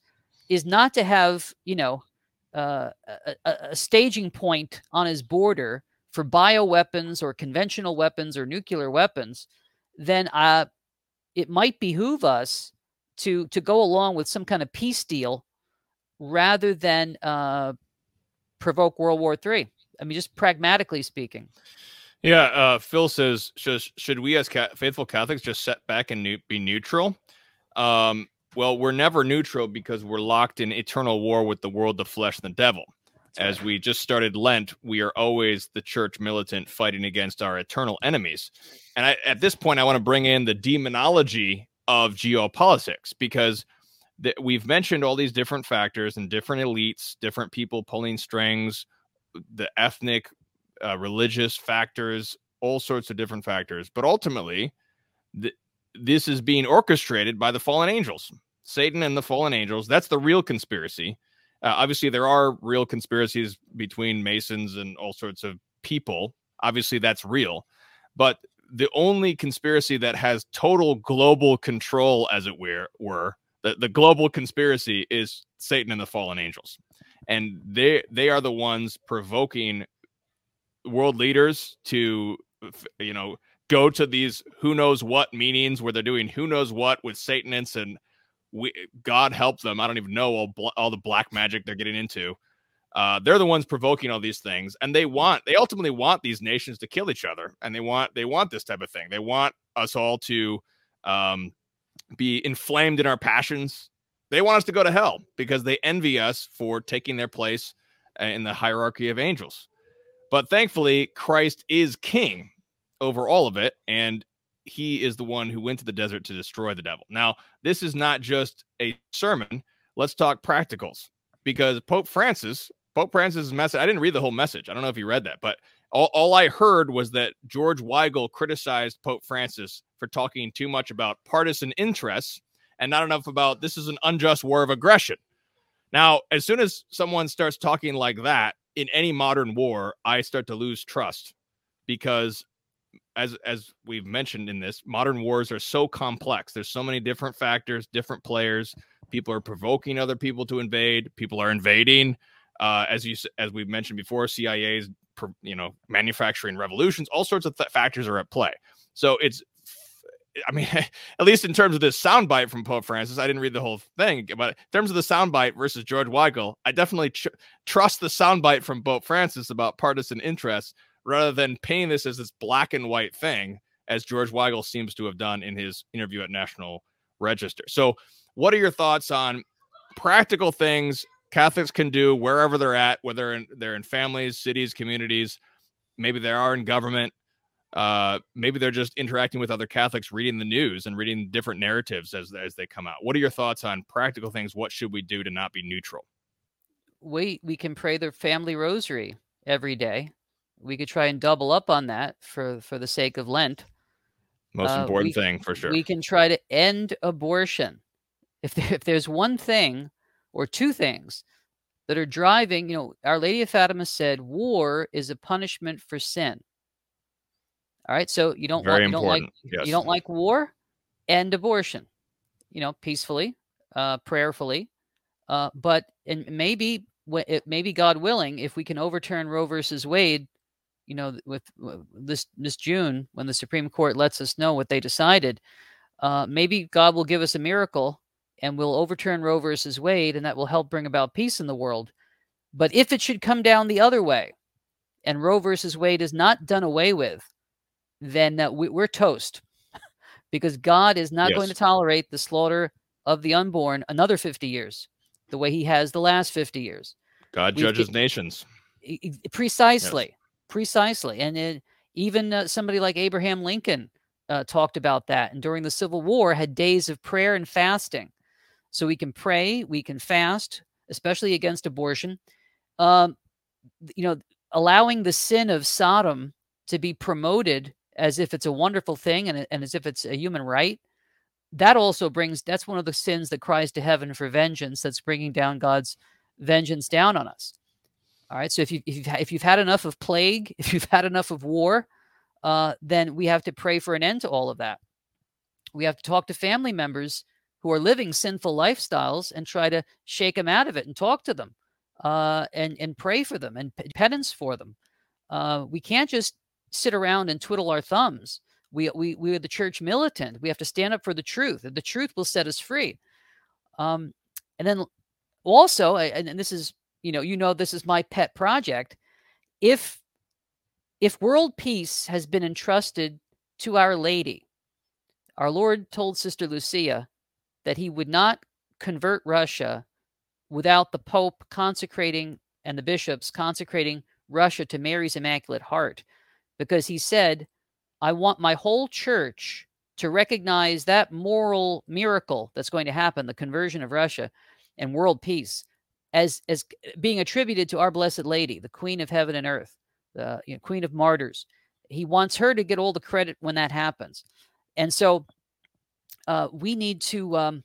is not to have, you know, uh, a, a staging point on his border for bioweapons or conventional weapons or nuclear weapons, then uh, it might behoove us to to go along with some kind of peace deal rather than uh, provoke World War III. I mean, just pragmatically speaking. Yeah, uh, Phil says, should, should we as ca- faithful Catholics just set back and be neutral? Um, well, we're never neutral because we're locked in eternal war with the world, the flesh, and the devil. As we just started Lent, we are always the church militant fighting against our eternal enemies. And I, at this point, I want to bring in the demonology of geopolitics because th- we've mentioned all these different factors and different elites, different people pulling strings, the ethnic, uh, religious factors, all sorts of different factors. But ultimately, th- this is being orchestrated by the fallen angels, Satan and the fallen angels. That's the real conspiracy. Uh, obviously, there are real conspiracies between Masons and all sorts of people. Obviously, that's real. But the only conspiracy that has total global control, as it were, were the, the global conspiracy is Satan and the fallen angels. and they they are the ones provoking world leaders to you know go to these who knows what meetings where they're doing who knows what with satanists and we god help them i don't even know all, all the black magic they're getting into. Uh, they're the ones provoking all these things and they want they ultimately want these nations to kill each other and they want they want this type of thing. They want us all to um, be inflamed in our passions. They want us to go to hell because they envy us for taking their place uh, in the hierarchy of angels. But thankfully christ is king over all of it and he is the one who went to the desert to destroy the devil now this is not just a sermon let's talk practicals because pope francis Pope Francis' message. I didn't read the whole message. I don't know if you read that, but all, all I heard was that George Weigel criticized Pope Francis for talking too much about partisan interests and not enough about this is an unjust war of aggression. Now, as soon as someone starts talking like that in any modern war, I start to lose trust because as as we've mentioned in this, modern wars are so complex. There's so many different factors, different players. People are provoking other people to invade, people are invading uh, as you as we've mentioned before, CIA's you know manufacturing revolutions, all sorts of th- factors are at play. So it's I mean, *laughs* at least in terms of this soundbite from Pope Francis, I didn't read the whole thing, but in terms of the soundbite versus George Weigel, I definitely trust the soundbite from Pope Francis about partisan interests rather than painting this as this black and white thing, as George Weigel seems to have done in his interview at National Register. So, what are your thoughts on practical things Catholics can do wherever they're at, whether in, they're in families, cities, communities, maybe they are in government, uh, maybe they're just interacting with other Catholics, reading the news and reading different narratives as as they come out. What are your thoughts on practical things? What should we do to not be neutral? We we can pray the family rosary every day. We could try and double up on that for for the sake of Lent. Most uh, important we, thing for sure. We can try to end abortion. If there, if there's one thing or two things that are driving, you know, Our Lady of Fatima said war is a punishment for sin. All right, so you don't Very want, you don't like yes. you don't like war and abortion, you know, peacefully, uh, prayerfully, uh, but and maybe maybe God willing, if we can overturn Roe versus Wade, you know, with this this June when the Supreme Court lets us know what they decided, uh, maybe God will give us a miracle and we'll overturn Roe versus Wade, and that will help bring about peace in the world. But if it should come down the other way, and Roe versus Wade is not done away with, then uh, we, are toast *laughs* because God is not yes. going to tolerate the slaughter of the unborn another 50 years, the way he has the last 50 years. God We've, judges nations. Precisely. Yes. Precisely. And it, even uh, somebody like Abraham Lincoln uh, talked about that. And during the Civil War, had days of prayer and fasting. So we can pray, we can fast, especially against abortion. Um, you know, allowing the sin of Sodom to be promoted as if it's a wonderful thing and, and as if it's a human right. That also brings, that's one of the sins that cries to heaven for vengeance, that's bringing down God's vengeance down on us. All right. So if, you, if, you've, if you've had enough of plague, *laughs* if you've had enough of war, uh, then we have to pray for an end to all of that. We have to talk to family members who are living sinful lifestyles and try to shake them out of it and talk to them uh, and and pray for them and penance for them. Uh, we can't just sit around and twiddle our thumbs. We, we we are the church militant. We have to stand up for the truth. The truth will set us free. Um, and then also, and this is you know you know this is my pet project. If if world peace has been entrusted to Our Lady, our Lord told Sister Lucia that he would not convert Russia without the Pope consecrating and the bishops consecrating Russia to Mary's Immaculate Heart, because he said, I want my whole church to recognize that moral miracle that's going to happen, the conversion of Russia and world peace, as, as being attributed to our Blessed Lady, the Queen of Heaven and Earth, the you know, Queen of Martyrs. He wants her to get all the credit when that happens. And so uh, we need to um,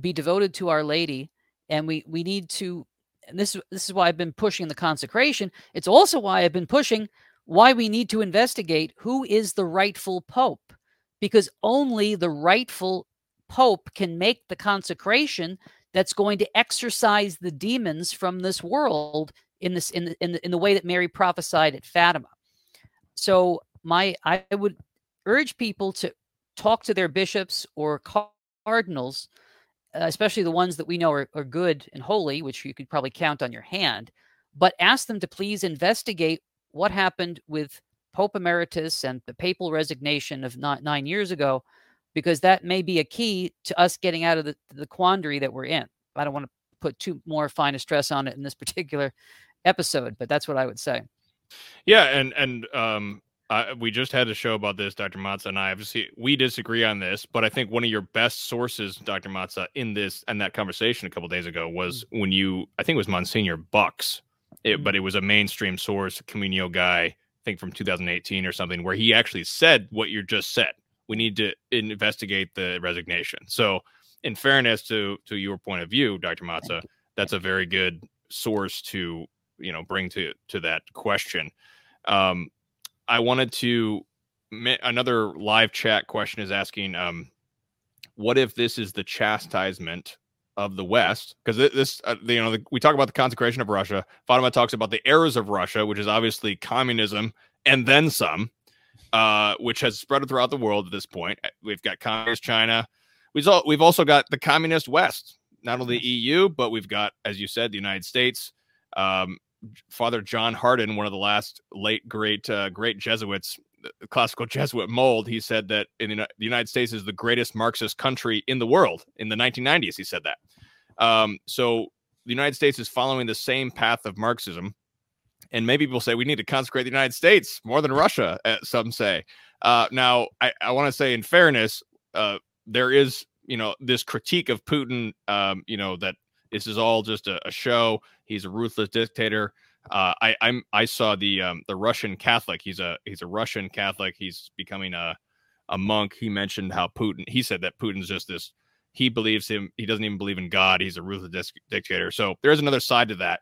be devoted to Our Lady, and we we need to. And this this is why I've been pushing the consecration. It's also why I've been pushing why we need to investigate who is the rightful pope, because only the rightful pope can make the consecration that's going to exorcise the demons from this world in this in the, in the, in the way that Mary prophesied at Fatima. So my I would urge people to talk to their bishops or cardinals, uh, especially the ones that we know are, are good and holy, which you could probably count on your hand, but ask them to please investigate what happened with Pope Emeritus and the papal resignation of not nine years ago, because that may be a key to us getting out of the, the quandary that we're in. I don't want to put too more fine a stress on it in this *laughs* particular episode, but that's what I would say. Yeah, and and um, uh, we just had a show about this, Dr. Mazza and I. Obviously, we disagree on this, but I think one of your best sources, Dr. Mazza, in this and that conversation a couple days ago was mm. when you, I think it was Monsignor Bux, it, mm. but it was a mainstream source, a Camino guy, I think from 2018 or something, where he actually said what you just said. We need to investigate the resignation. So, in fairness to to your point of view, Dr. Mazza, that's a very good source to you know bring to to that question. Um, I wanted to another live chat question is asking, um, what if this is the chastisement of the West? Because this, uh, you know, the, we talk about the consecration of Russia. Fatima talks about the eras of Russia, which is obviously communism and then some, uh, which has spread throughout the world at this point. Uh, we've got communist China. We've, we've also got the communist West, not only the EU, but we've got, as you said, the United States. Um, Father John Hardon, one of the last late great uh, great Jesuits, classical *laughs* Jesuit mold, he said that in the United States is the greatest Marxist country in the world. In the 1990s, he said that. Um, so the United States is following the same path of Marxism. And maybe people say we need to consecrate the United States more than Russia, uh, some say. Uh, now, I, I want to say, in fairness, uh, there is, you know, this critique of Putin, um, you know, that this is all just a, a show. He's a ruthless dictator. Uh, I I'm I saw the um, the Russian Catholic. He's a he's a Russian Catholic. He's becoming a a monk. He mentioned how Putin. He said that Putin's just this. He believes him. He doesn't even believe in God. He's a ruthless dictator. So there's another side to that.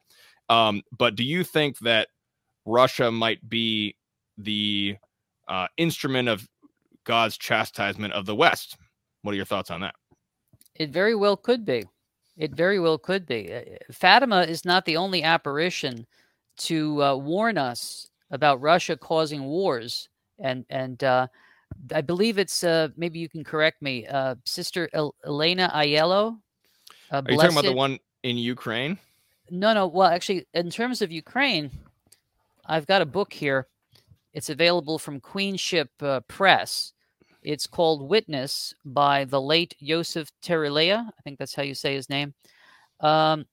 Um, but do you think that Russia might be the uh, instrument of God's chastisement of the West? What are your thoughts on that? It very well could be. It very well could be. Uh, Fatima is not the only apparition to uh, warn us about Russia causing wars, and and uh, I believe it's uh, maybe you can correct me, uh, Sister El- Elena Aiello. Uh, Are you talking about the one in Ukraine? No, no. Well, actually, in terms of Ukraine, I've got a book here. It's available from Queenship Press it's called Witness by the late Yosef Terelya. I think that's how you say his name. Um,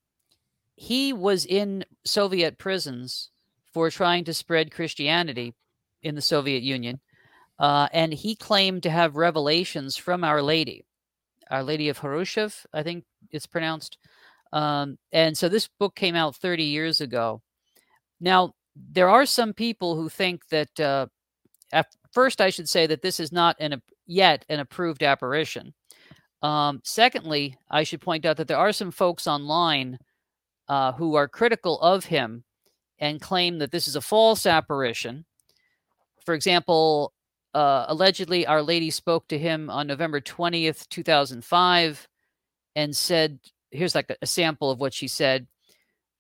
he was in Soviet prisons for trying to spread Christianity in the Soviet Union. Uh, and he claimed to have revelations from Our Lady, Our Lady of Hrushiv, I think it's pronounced. Um, and so this book came out 30 years ago. Now, there are some people who think that uh, first, I should say that this is not an yet an approved apparition. Um, secondly, I should point out that there are some folks online uh, who are critical of him and claim that this is a false apparition. For example, uh, allegedly, Our Lady spoke to him on November 20th, 2005, and said, here's like a, sample of what she said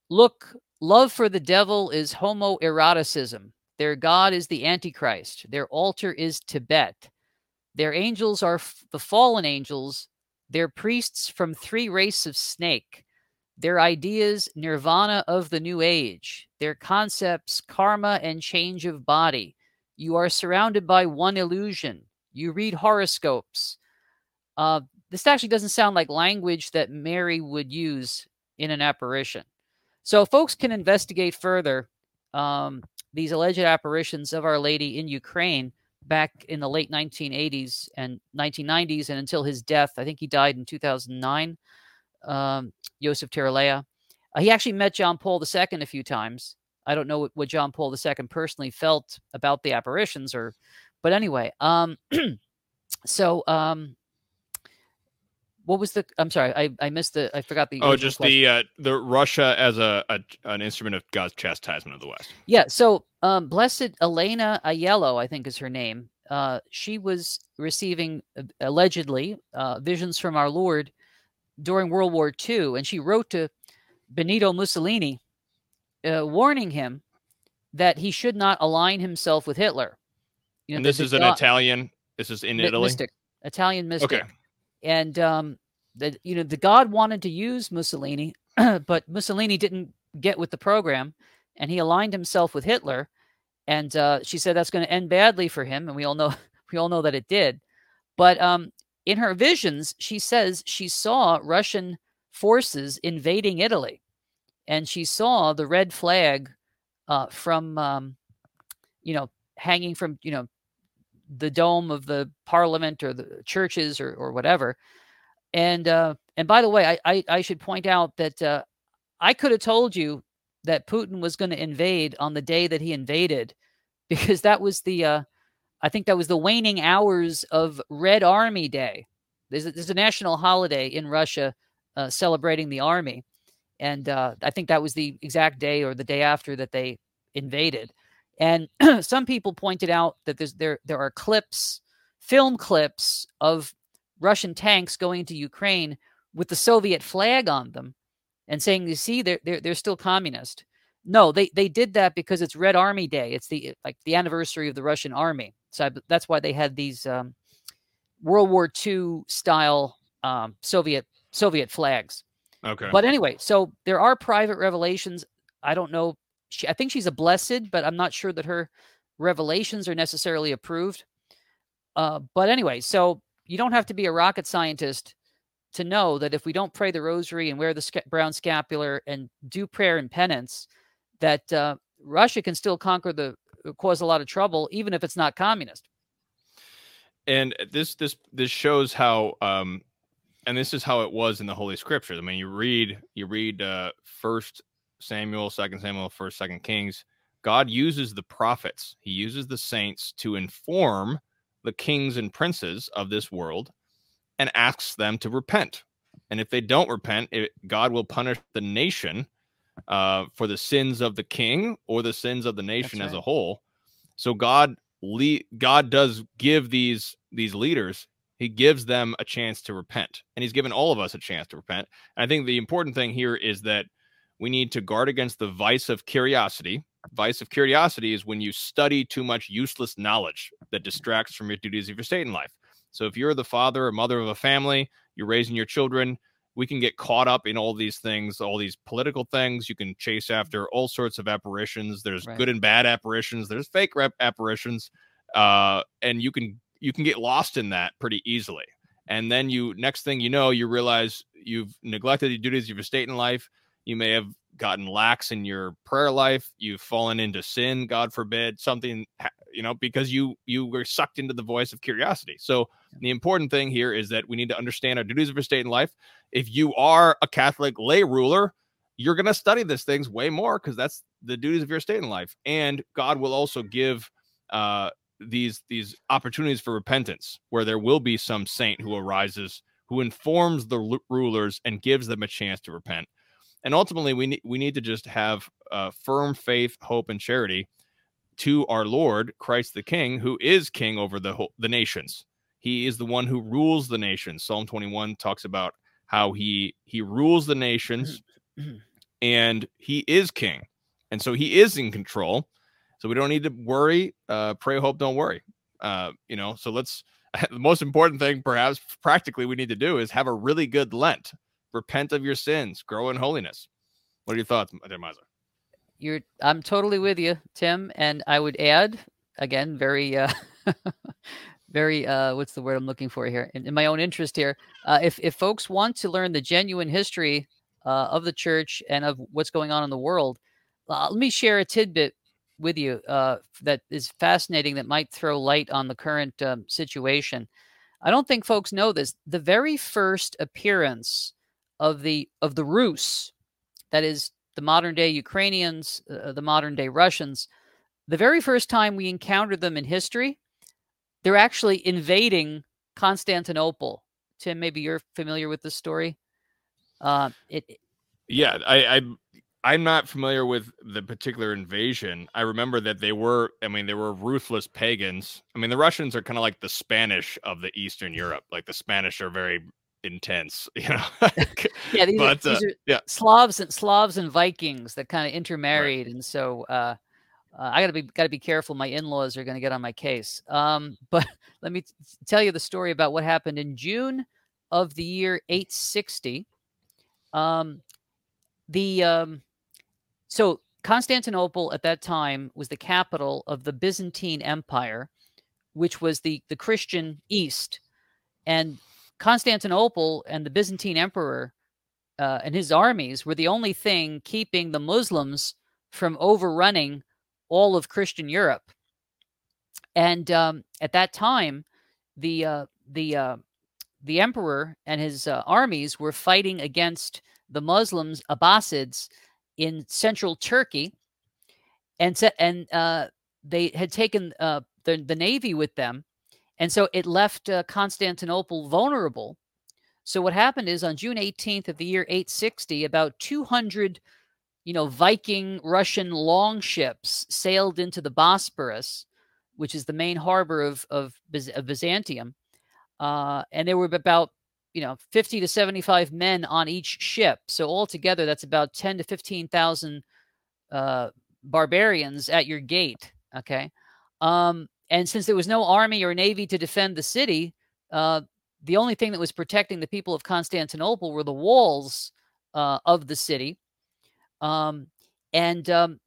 Look, love for the devil is homoeroticism. Their God is the Antichrist. Their altar is Tibet. Their angels are f- the fallen angels. Their priests from three races of snake. Their ideas, nirvana of the new age. Their concepts, karma and change of body. You are surrounded by one illusion. You read horoscopes. Uh, this actually doesn't sound like language that Mary would use in an apparition. So, folks can investigate further. Um, these alleged apparitions of Our Lady in Ukraine back in the late 1980s and 1990s and until his death. I think he died in 2009. Um, Joseph Terelya. Uh, he actually met John Paul II a few times. I don't know what, what John Paul II personally felt about the apparitions, or, but anyway. Um, *clears throat* so um, what was the i'm sorry i i missed the i forgot the oh just question. the uh the russia as a, a, an instrument of god's chastisement of the west yeah so um blessed elena aiello i think is her name uh she was receiving uh, allegedly uh visions from our lord during World War II, and she wrote to Benito Mussolini, uh, warning him that he should not align himself with Hitler. You know, and this is an Italian. This is in Italy. Mystic, Italian mystic. Okay. And um, the you know the God wanted to use Mussolini, *clears throat* but Mussolini didn't get with the program, and he aligned himself with Hitler. And uh, she said that's going to end badly for him, and we all know *laughs* we all know that it did. But um, in her visions, she says she saw Russian forces invading Italy, and she saw the red flag uh, from um, you know hanging from you know the dome of the parliament or the churches or or whatever. And uh, and by the way, I I, I should point out that uh, I could have told you that Putin was going to invade on the day that he invaded, *laughs* because that was the uh, I think that was the waning hours of Red Army Day. There's a, there's a national holiday in Russia uh, celebrating the army, and uh, I think that was the exact day or the day after that they invaded. And *clears throat* some people pointed out that there there are clips, film clips of Russian tanks going into Ukraine with the Soviet flag on them, and saying, "You see, they're they're, they're still communist." No, they they did that because it's Red Army Day. It's the like the anniversary of the Russian army. So I, that's why they had these um, World War II style um, Soviet Soviet flags. Okay. But anyway, so there are private revelations. I don't know. She, I think she's a blessed, but I'm not sure that her revelations are necessarily approved. Uh, but anyway, so you don't have to be a rocket scientist to know that if we don't pray the rosary and wear the sca- brown scapular and do prayer and penance, that uh, Russia can still conquer the cause a lot of trouble, even if it's not communist. And this this this shows how um and this is how it was in the Holy Scriptures. I mean, you read you read uh first Samuel, second Samuel, first, second Kings. God uses the prophets, he uses the saints to inform the kings and princes of this world and asks them to repent. And if they don't repent, it, God will punish the nation uh, for the sins of the king or the sins of the nation right. as a whole. So God le- God does give these these leaders he gives them a chance to repent and he's given all of us a chance to repent and i think the important thing here is that we need to guard against the vice of curiosity vice of curiosity is when you study too much useless knowledge that distracts from your duties of your state in life so if you're the father or mother of a family you're raising your children we can get caught up in all these things, all these political things. You can chase after all sorts of apparitions. There's right. good and bad apparitions. There's fake rep apparitions, uh, and you can you can get lost in that pretty easily. And then you next thing you know, you realize you've neglected the duties of your state in life. You may have gotten lax in your prayer life. You've fallen into sin, God forbid, something you know, because you you were sucked into the voice of curiosity. So the important thing here is that we need to understand our duties of our state in life if you are a Catholic lay ruler, you're going to study these things way more because that's the duties of your state in life. And God will also give uh, these these opportunities for repentance, where there will be some saint who arises who informs the l- rulers and gives them a chance to repent. And ultimately, we need we need to just have uh, firm faith, hope, and charity to our Lord Christ the King, who is King over the whole, the nations. He is the one who rules the nations. Psalm 21 talks about how he he rules the nations *clears throat* and he is king and so he is in control so we don't need to worry uh pray hope don't worry uh you know so let's *laughs* the most important thing perhaps practically we need to do is have a really good lent repent of your sins grow in holiness what are your thoughts Mazza? you're i'm totally with you tim and i would add again very uh *laughs* very uh, what's the word I'm looking for here? In, in my own interest here, uh, if if folks want to learn the genuine history uh, of the church and of what's going on in the world, uh, let me share a tidbit with you uh, that is fascinating that might throw light on the current um, situation. I don't think folks know this. The very first appearance of the of the Rus, that is the modern day Ukrainians, uh, the modern day Russians, the very first time we encounter them in history they're actually invading Constantinople. Tim, maybe you're familiar with this story. Uh, it, yeah, I, I I'm not familiar with the particular invasion. I remember that they were, I mean, they were ruthless pagans. I mean, the Russians are kind of like the Spanish of the Eastern Europe. Like the Spanish are very intense, *laughs* you know. yeah, these, but, are, these uh, are yeah. Slavs and Slavs and Vikings that kind of intermarried, right. and so uh, uh, I gotta be gotta be careful. My in-laws are gonna get on my case. Um, *laughs* but let me t- tell you the story about what happened in June of the year 860. Um, the um, so Constantinople at that time was the capital of the Byzantine Empire, which was the the Christian East, and Constantinople and the Byzantine Emperor uh, and his armies were the only thing keeping the Muslims from overrunning all of Christian Europe. And um, at that time, the uh, the uh, the emperor and his uh, armies were fighting against the Muslims, Abbasids, in central Turkey, and and uh, they had taken uh, the the navy with them, and so it left uh, Constantinople vulnerable. So what happened is on June 18th of the year 860, about 200 you know, Viking Russian longships sailed into the Bosporus, which is the main harbor of of, of Byzantium, uh, and there were about you know 50 to 75 men on each ship. So altogether, that's about 10 to 15 thousand uh, barbarians at your gate. Okay, um, and since there was no army or navy to defend the city, uh, the only thing that was protecting the people of Constantinople were the walls uh, of the city um, and um,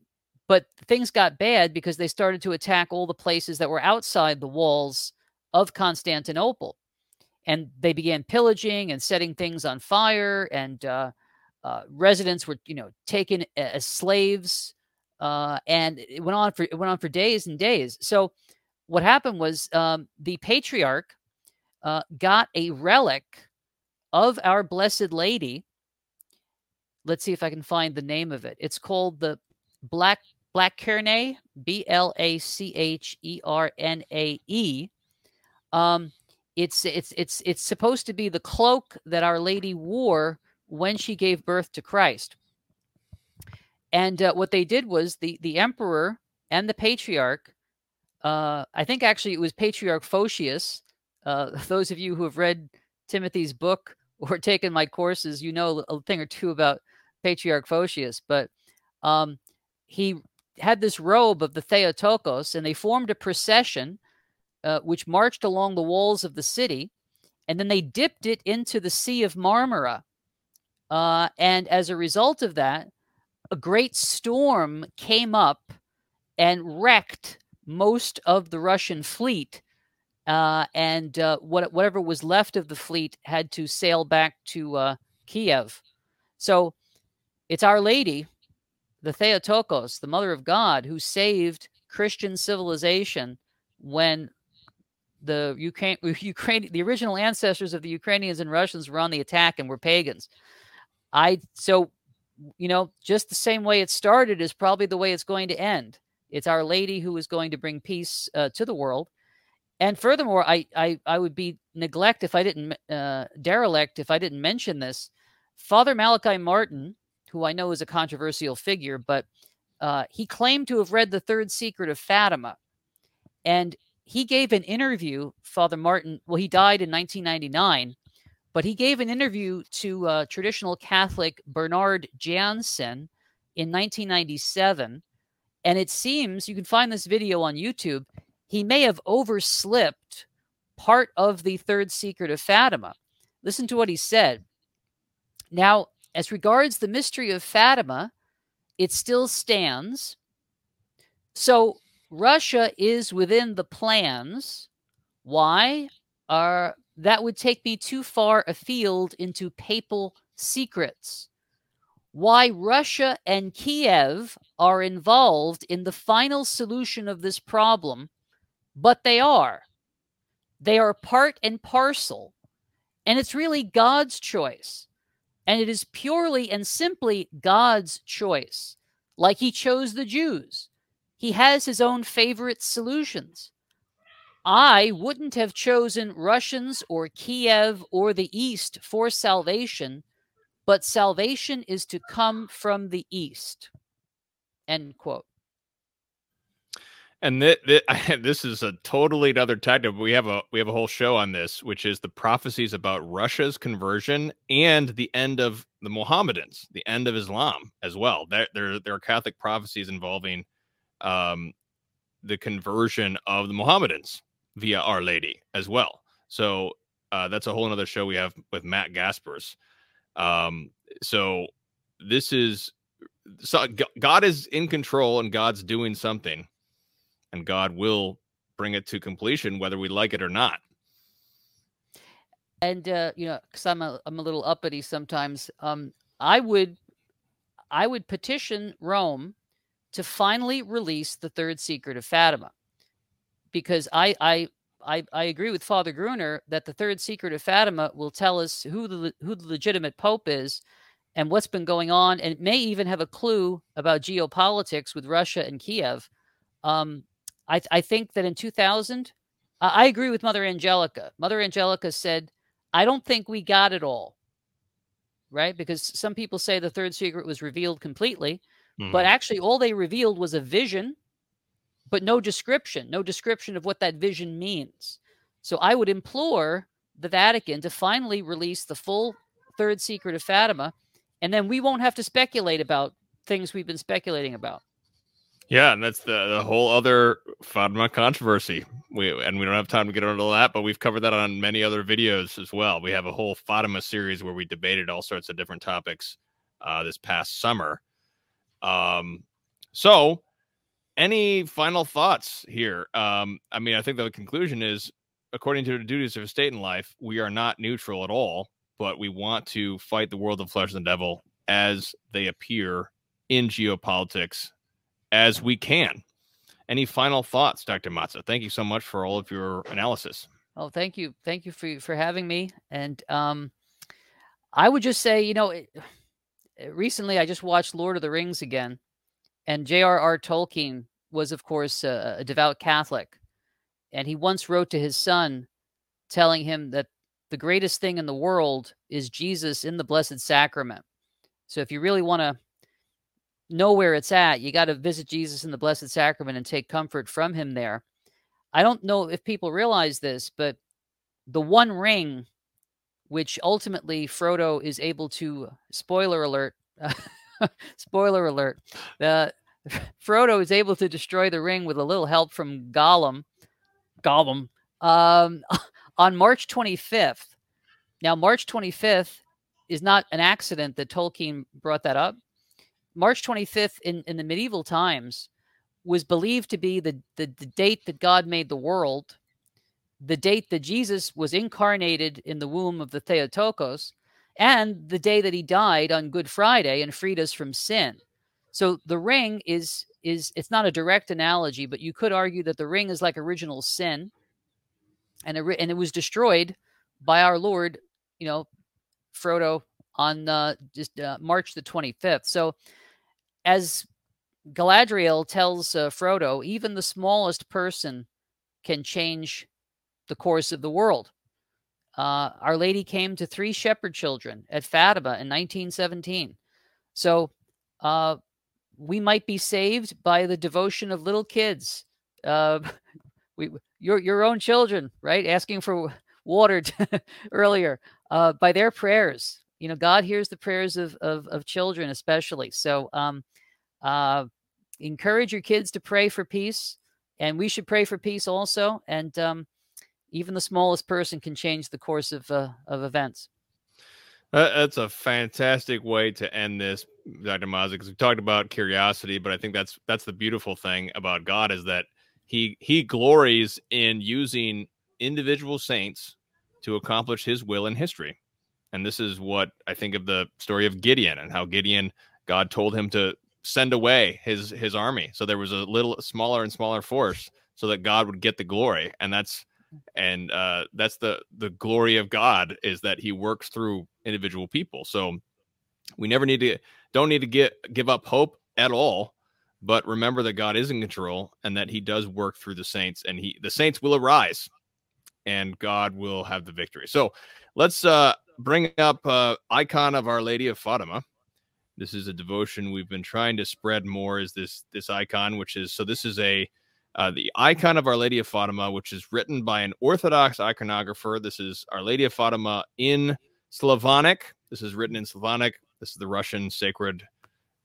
but things got bad because they started to attack all the places that were outside the walls of Constantinople, and they began pillaging and setting things on fire, and uh, uh, residents were you know taken as slaves, uh, and it went on for it went on for days and days. So what happened was um, the patriarch uh, got a relic of our Blessed Lady let's see if I can find the name of it. It's called the Black Black Blachernae, B L A C H E R N A E. Um, it's it's it's it's supposed to be the cloak that Our Lady wore when she gave birth to Christ. And uh, what they did was the the emperor and the patriarch. Uh, I think actually it was Patriarch Photius. Uh, *laughs* those of you who have read Timothy's book *laughs* or taken my courses, you know a thing or two about Patriarch Photius, but um, he had this robe of the Theotokos, and they formed a procession uh, which marched along the walls of the city, and then they dipped it into the Sea of Marmara. Uh, and as a result of that, a great storm came up and wrecked most of the Russian fleet. Uh, and uh, what, whatever was left of the fleet had to sail back to uh, Kiev. So it's Our Lady, the Theotokos, the Mother of God, who saved Christian civilization when the Ukraine, *laughs* Ukraine, the original ancestors of the Ukrainians and Russians were on the attack and were pagans. I so you know, just the same way it started is probably the way it's going to end. It's Our Lady who is going to bring peace uh, to the world. And furthermore, I, I I would be neglect if I didn't uh, derelict if I didn't mention this. Father Malachi Martin, who I know is a controversial figure, but uh, he claimed to have read The Third Secret of Fatima. And he gave an interview, Father Martin, well, he died in 1999, but he gave an interview to uh, traditional Catholic Bernard Janzen in 1997. And it seems, you can find this video on YouTube, he may have overslipped part of the third secret of Fatima. Listen to what he said. Now, as regards the mystery of Fatima, it still stands. So Russia is within the plans. Why? Are that would take me too far afield into papal secrets. Why Russia and Kiev are involved in the final solution of this problem, but they are. They are part and parcel. And it's really God's choice. And it is purely and simply God's choice. Like he chose the Jews, he has his own favorite solutions. I wouldn't have chosen Russians or Kiev or the East for salvation, but salvation is to come from the East. End quote. And th- th- *laughs* this is a totally another tactic. We have a we have a whole show on this, which is the prophecies about Russia's conversion and the end of the Mohammedans, the end of Islam as well. There there, there are Catholic prophecies involving um, the conversion of the Mohammedans via Our Lady as well. So uh, that's a whole other show we have with Matt Gaspers. Um, so this is so God is in control and God's doing something, and God will bring it to completion whether we like it or not. And uh, you know, because I'm a I'm a little uppity sometimes. Um, I would I would petition Rome to finally release the third secret of Fatima, because I I I, I agree with Father Gruner that the third secret of Fatima will tell us who the who the legitimate pope is and what's been going on, and it may even have a clue about geopolitics with Russia and Kiev. Um, I, I think that in 2000, uh, I agree with Mother Angelica. Mother Angelica said, I don't think we got it all, right? Because some people say the third secret was revealed completely, mm-hmm. but actually, all they revealed was a vision, but no description, no description of what that vision means. So I would implore the Vatican to finally release the full third secret of Fatima and then we won't have to speculate about things we've been speculating about. Yeah, and that's the, the whole other Fatima controversy. We and we don't have time to get into that, but we've covered that on many other videos as well. We have a whole Fatima series where we debated all sorts of different topics uh, this past summer. Um, so any final thoughts here? Um, I mean, I think the conclusion is, according to the duties of a state in life, we are not neutral at all but we want to fight the world of flesh and devil as they appear in geopolitics as we can. Any final thoughts, Dr. Mazza? Thank you so much for all of your analysis. Oh, thank you. Thank you for, for having me. And um, I would just say, you know, it, recently I just watched Lord of the Rings again, and J.R.R. Tolkien was, of course, a, a devout Catholic. And he once wrote to his son telling him that the greatest thing in the world is Jesus in the Blessed Sacrament. So if you really want to know where it's at, you got to visit Jesus in the Blessed Sacrament and take comfort from him there. I don't know if people realize this, but the one ring which ultimately Frodo is able to spoiler alert *laughs* *laughs* spoiler alert the *laughs* Frodo is able to destroy the ring with a little help from Gollum Gollum um *laughs* on March 25th. Now, March 25th is not an accident that Tolkien brought that up. March 25th in, in the medieval times was believed to be the, the, the date that God made the world, the date that Jesus was incarnated in the womb of the Theotokos, and the day that he died on Good Friday and freed us from sin. So the ring is is it's not a direct analogy, but you could argue that the ring is like original sin and it, and it was destroyed by our Lord, you know, Frodo on uh, just uh, March the 25th. So, as Galadriel tells uh, Frodo, even the smallest person can change the course of the world. Uh, Our Lady came to three shepherd children at Fatima in 1917. So, uh, we might be saved by the devotion of little kids. Uh, *laughs* we your your own children, right? Asking for water *laughs* earlier uh, by their prayers. You know, God hears the prayers of of, of children, especially. So, um, uh, encourage your kids to pray for peace, and we should pray for peace also. And um, even the smallest person can change the course of uh, of events. That's a fantastic way to end this, Dr. Mazza, because we talked about curiosity, but I think that's that's the beautiful thing about God is that he he glories in using individual saints to accomplish his will in history. And this is what I think of the story of Gideon and how Gideon God told him to send away his his army. So there was a little smaller and smaller force so that God would get the glory. And that's and uh that's the the glory of God is that he works through individual people. So we never need to don't need to get give up hope at all but remember that God is in control and that he does work through the saints and he the saints will arise and God will have the victory. So let's uh bring up uh icon of Our Lady of Fatima. This is a devotion we've been trying to spread more is this this icon which is so this is a uh, the icon of Our Lady of Fatima, which is written by an Orthodox iconographer. This is Our Lady of Fatima in Slavonic. This is written in Slavonic. This is the Russian sacred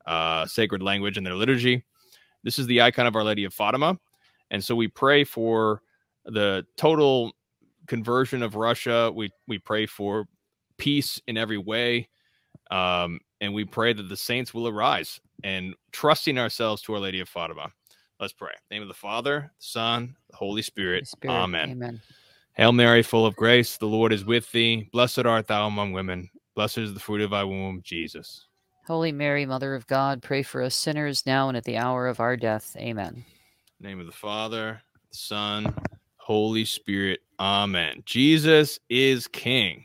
uh, sacred language in their liturgy. This is the icon of Our Lady of Fatima, and so we pray for the total conversion of Russia. We we pray for peace in every way, um, and we pray that the saints will arise and trusting ourselves to Our Lady of Fatima. Let's pray. name of the Father, the Son, the Holy Spirit. Spirit. Amen. Amen. Hail Mary, full of grace, the Lord is with thee. Blessed art thou among women. Blessed is the fruit of thy womb, Jesus. Holy Mary, Mother of God, pray for us sinners now and at the hour of our death. Amen. name of the Father, the Son, Holy Spirit. Amen. Jesus is King.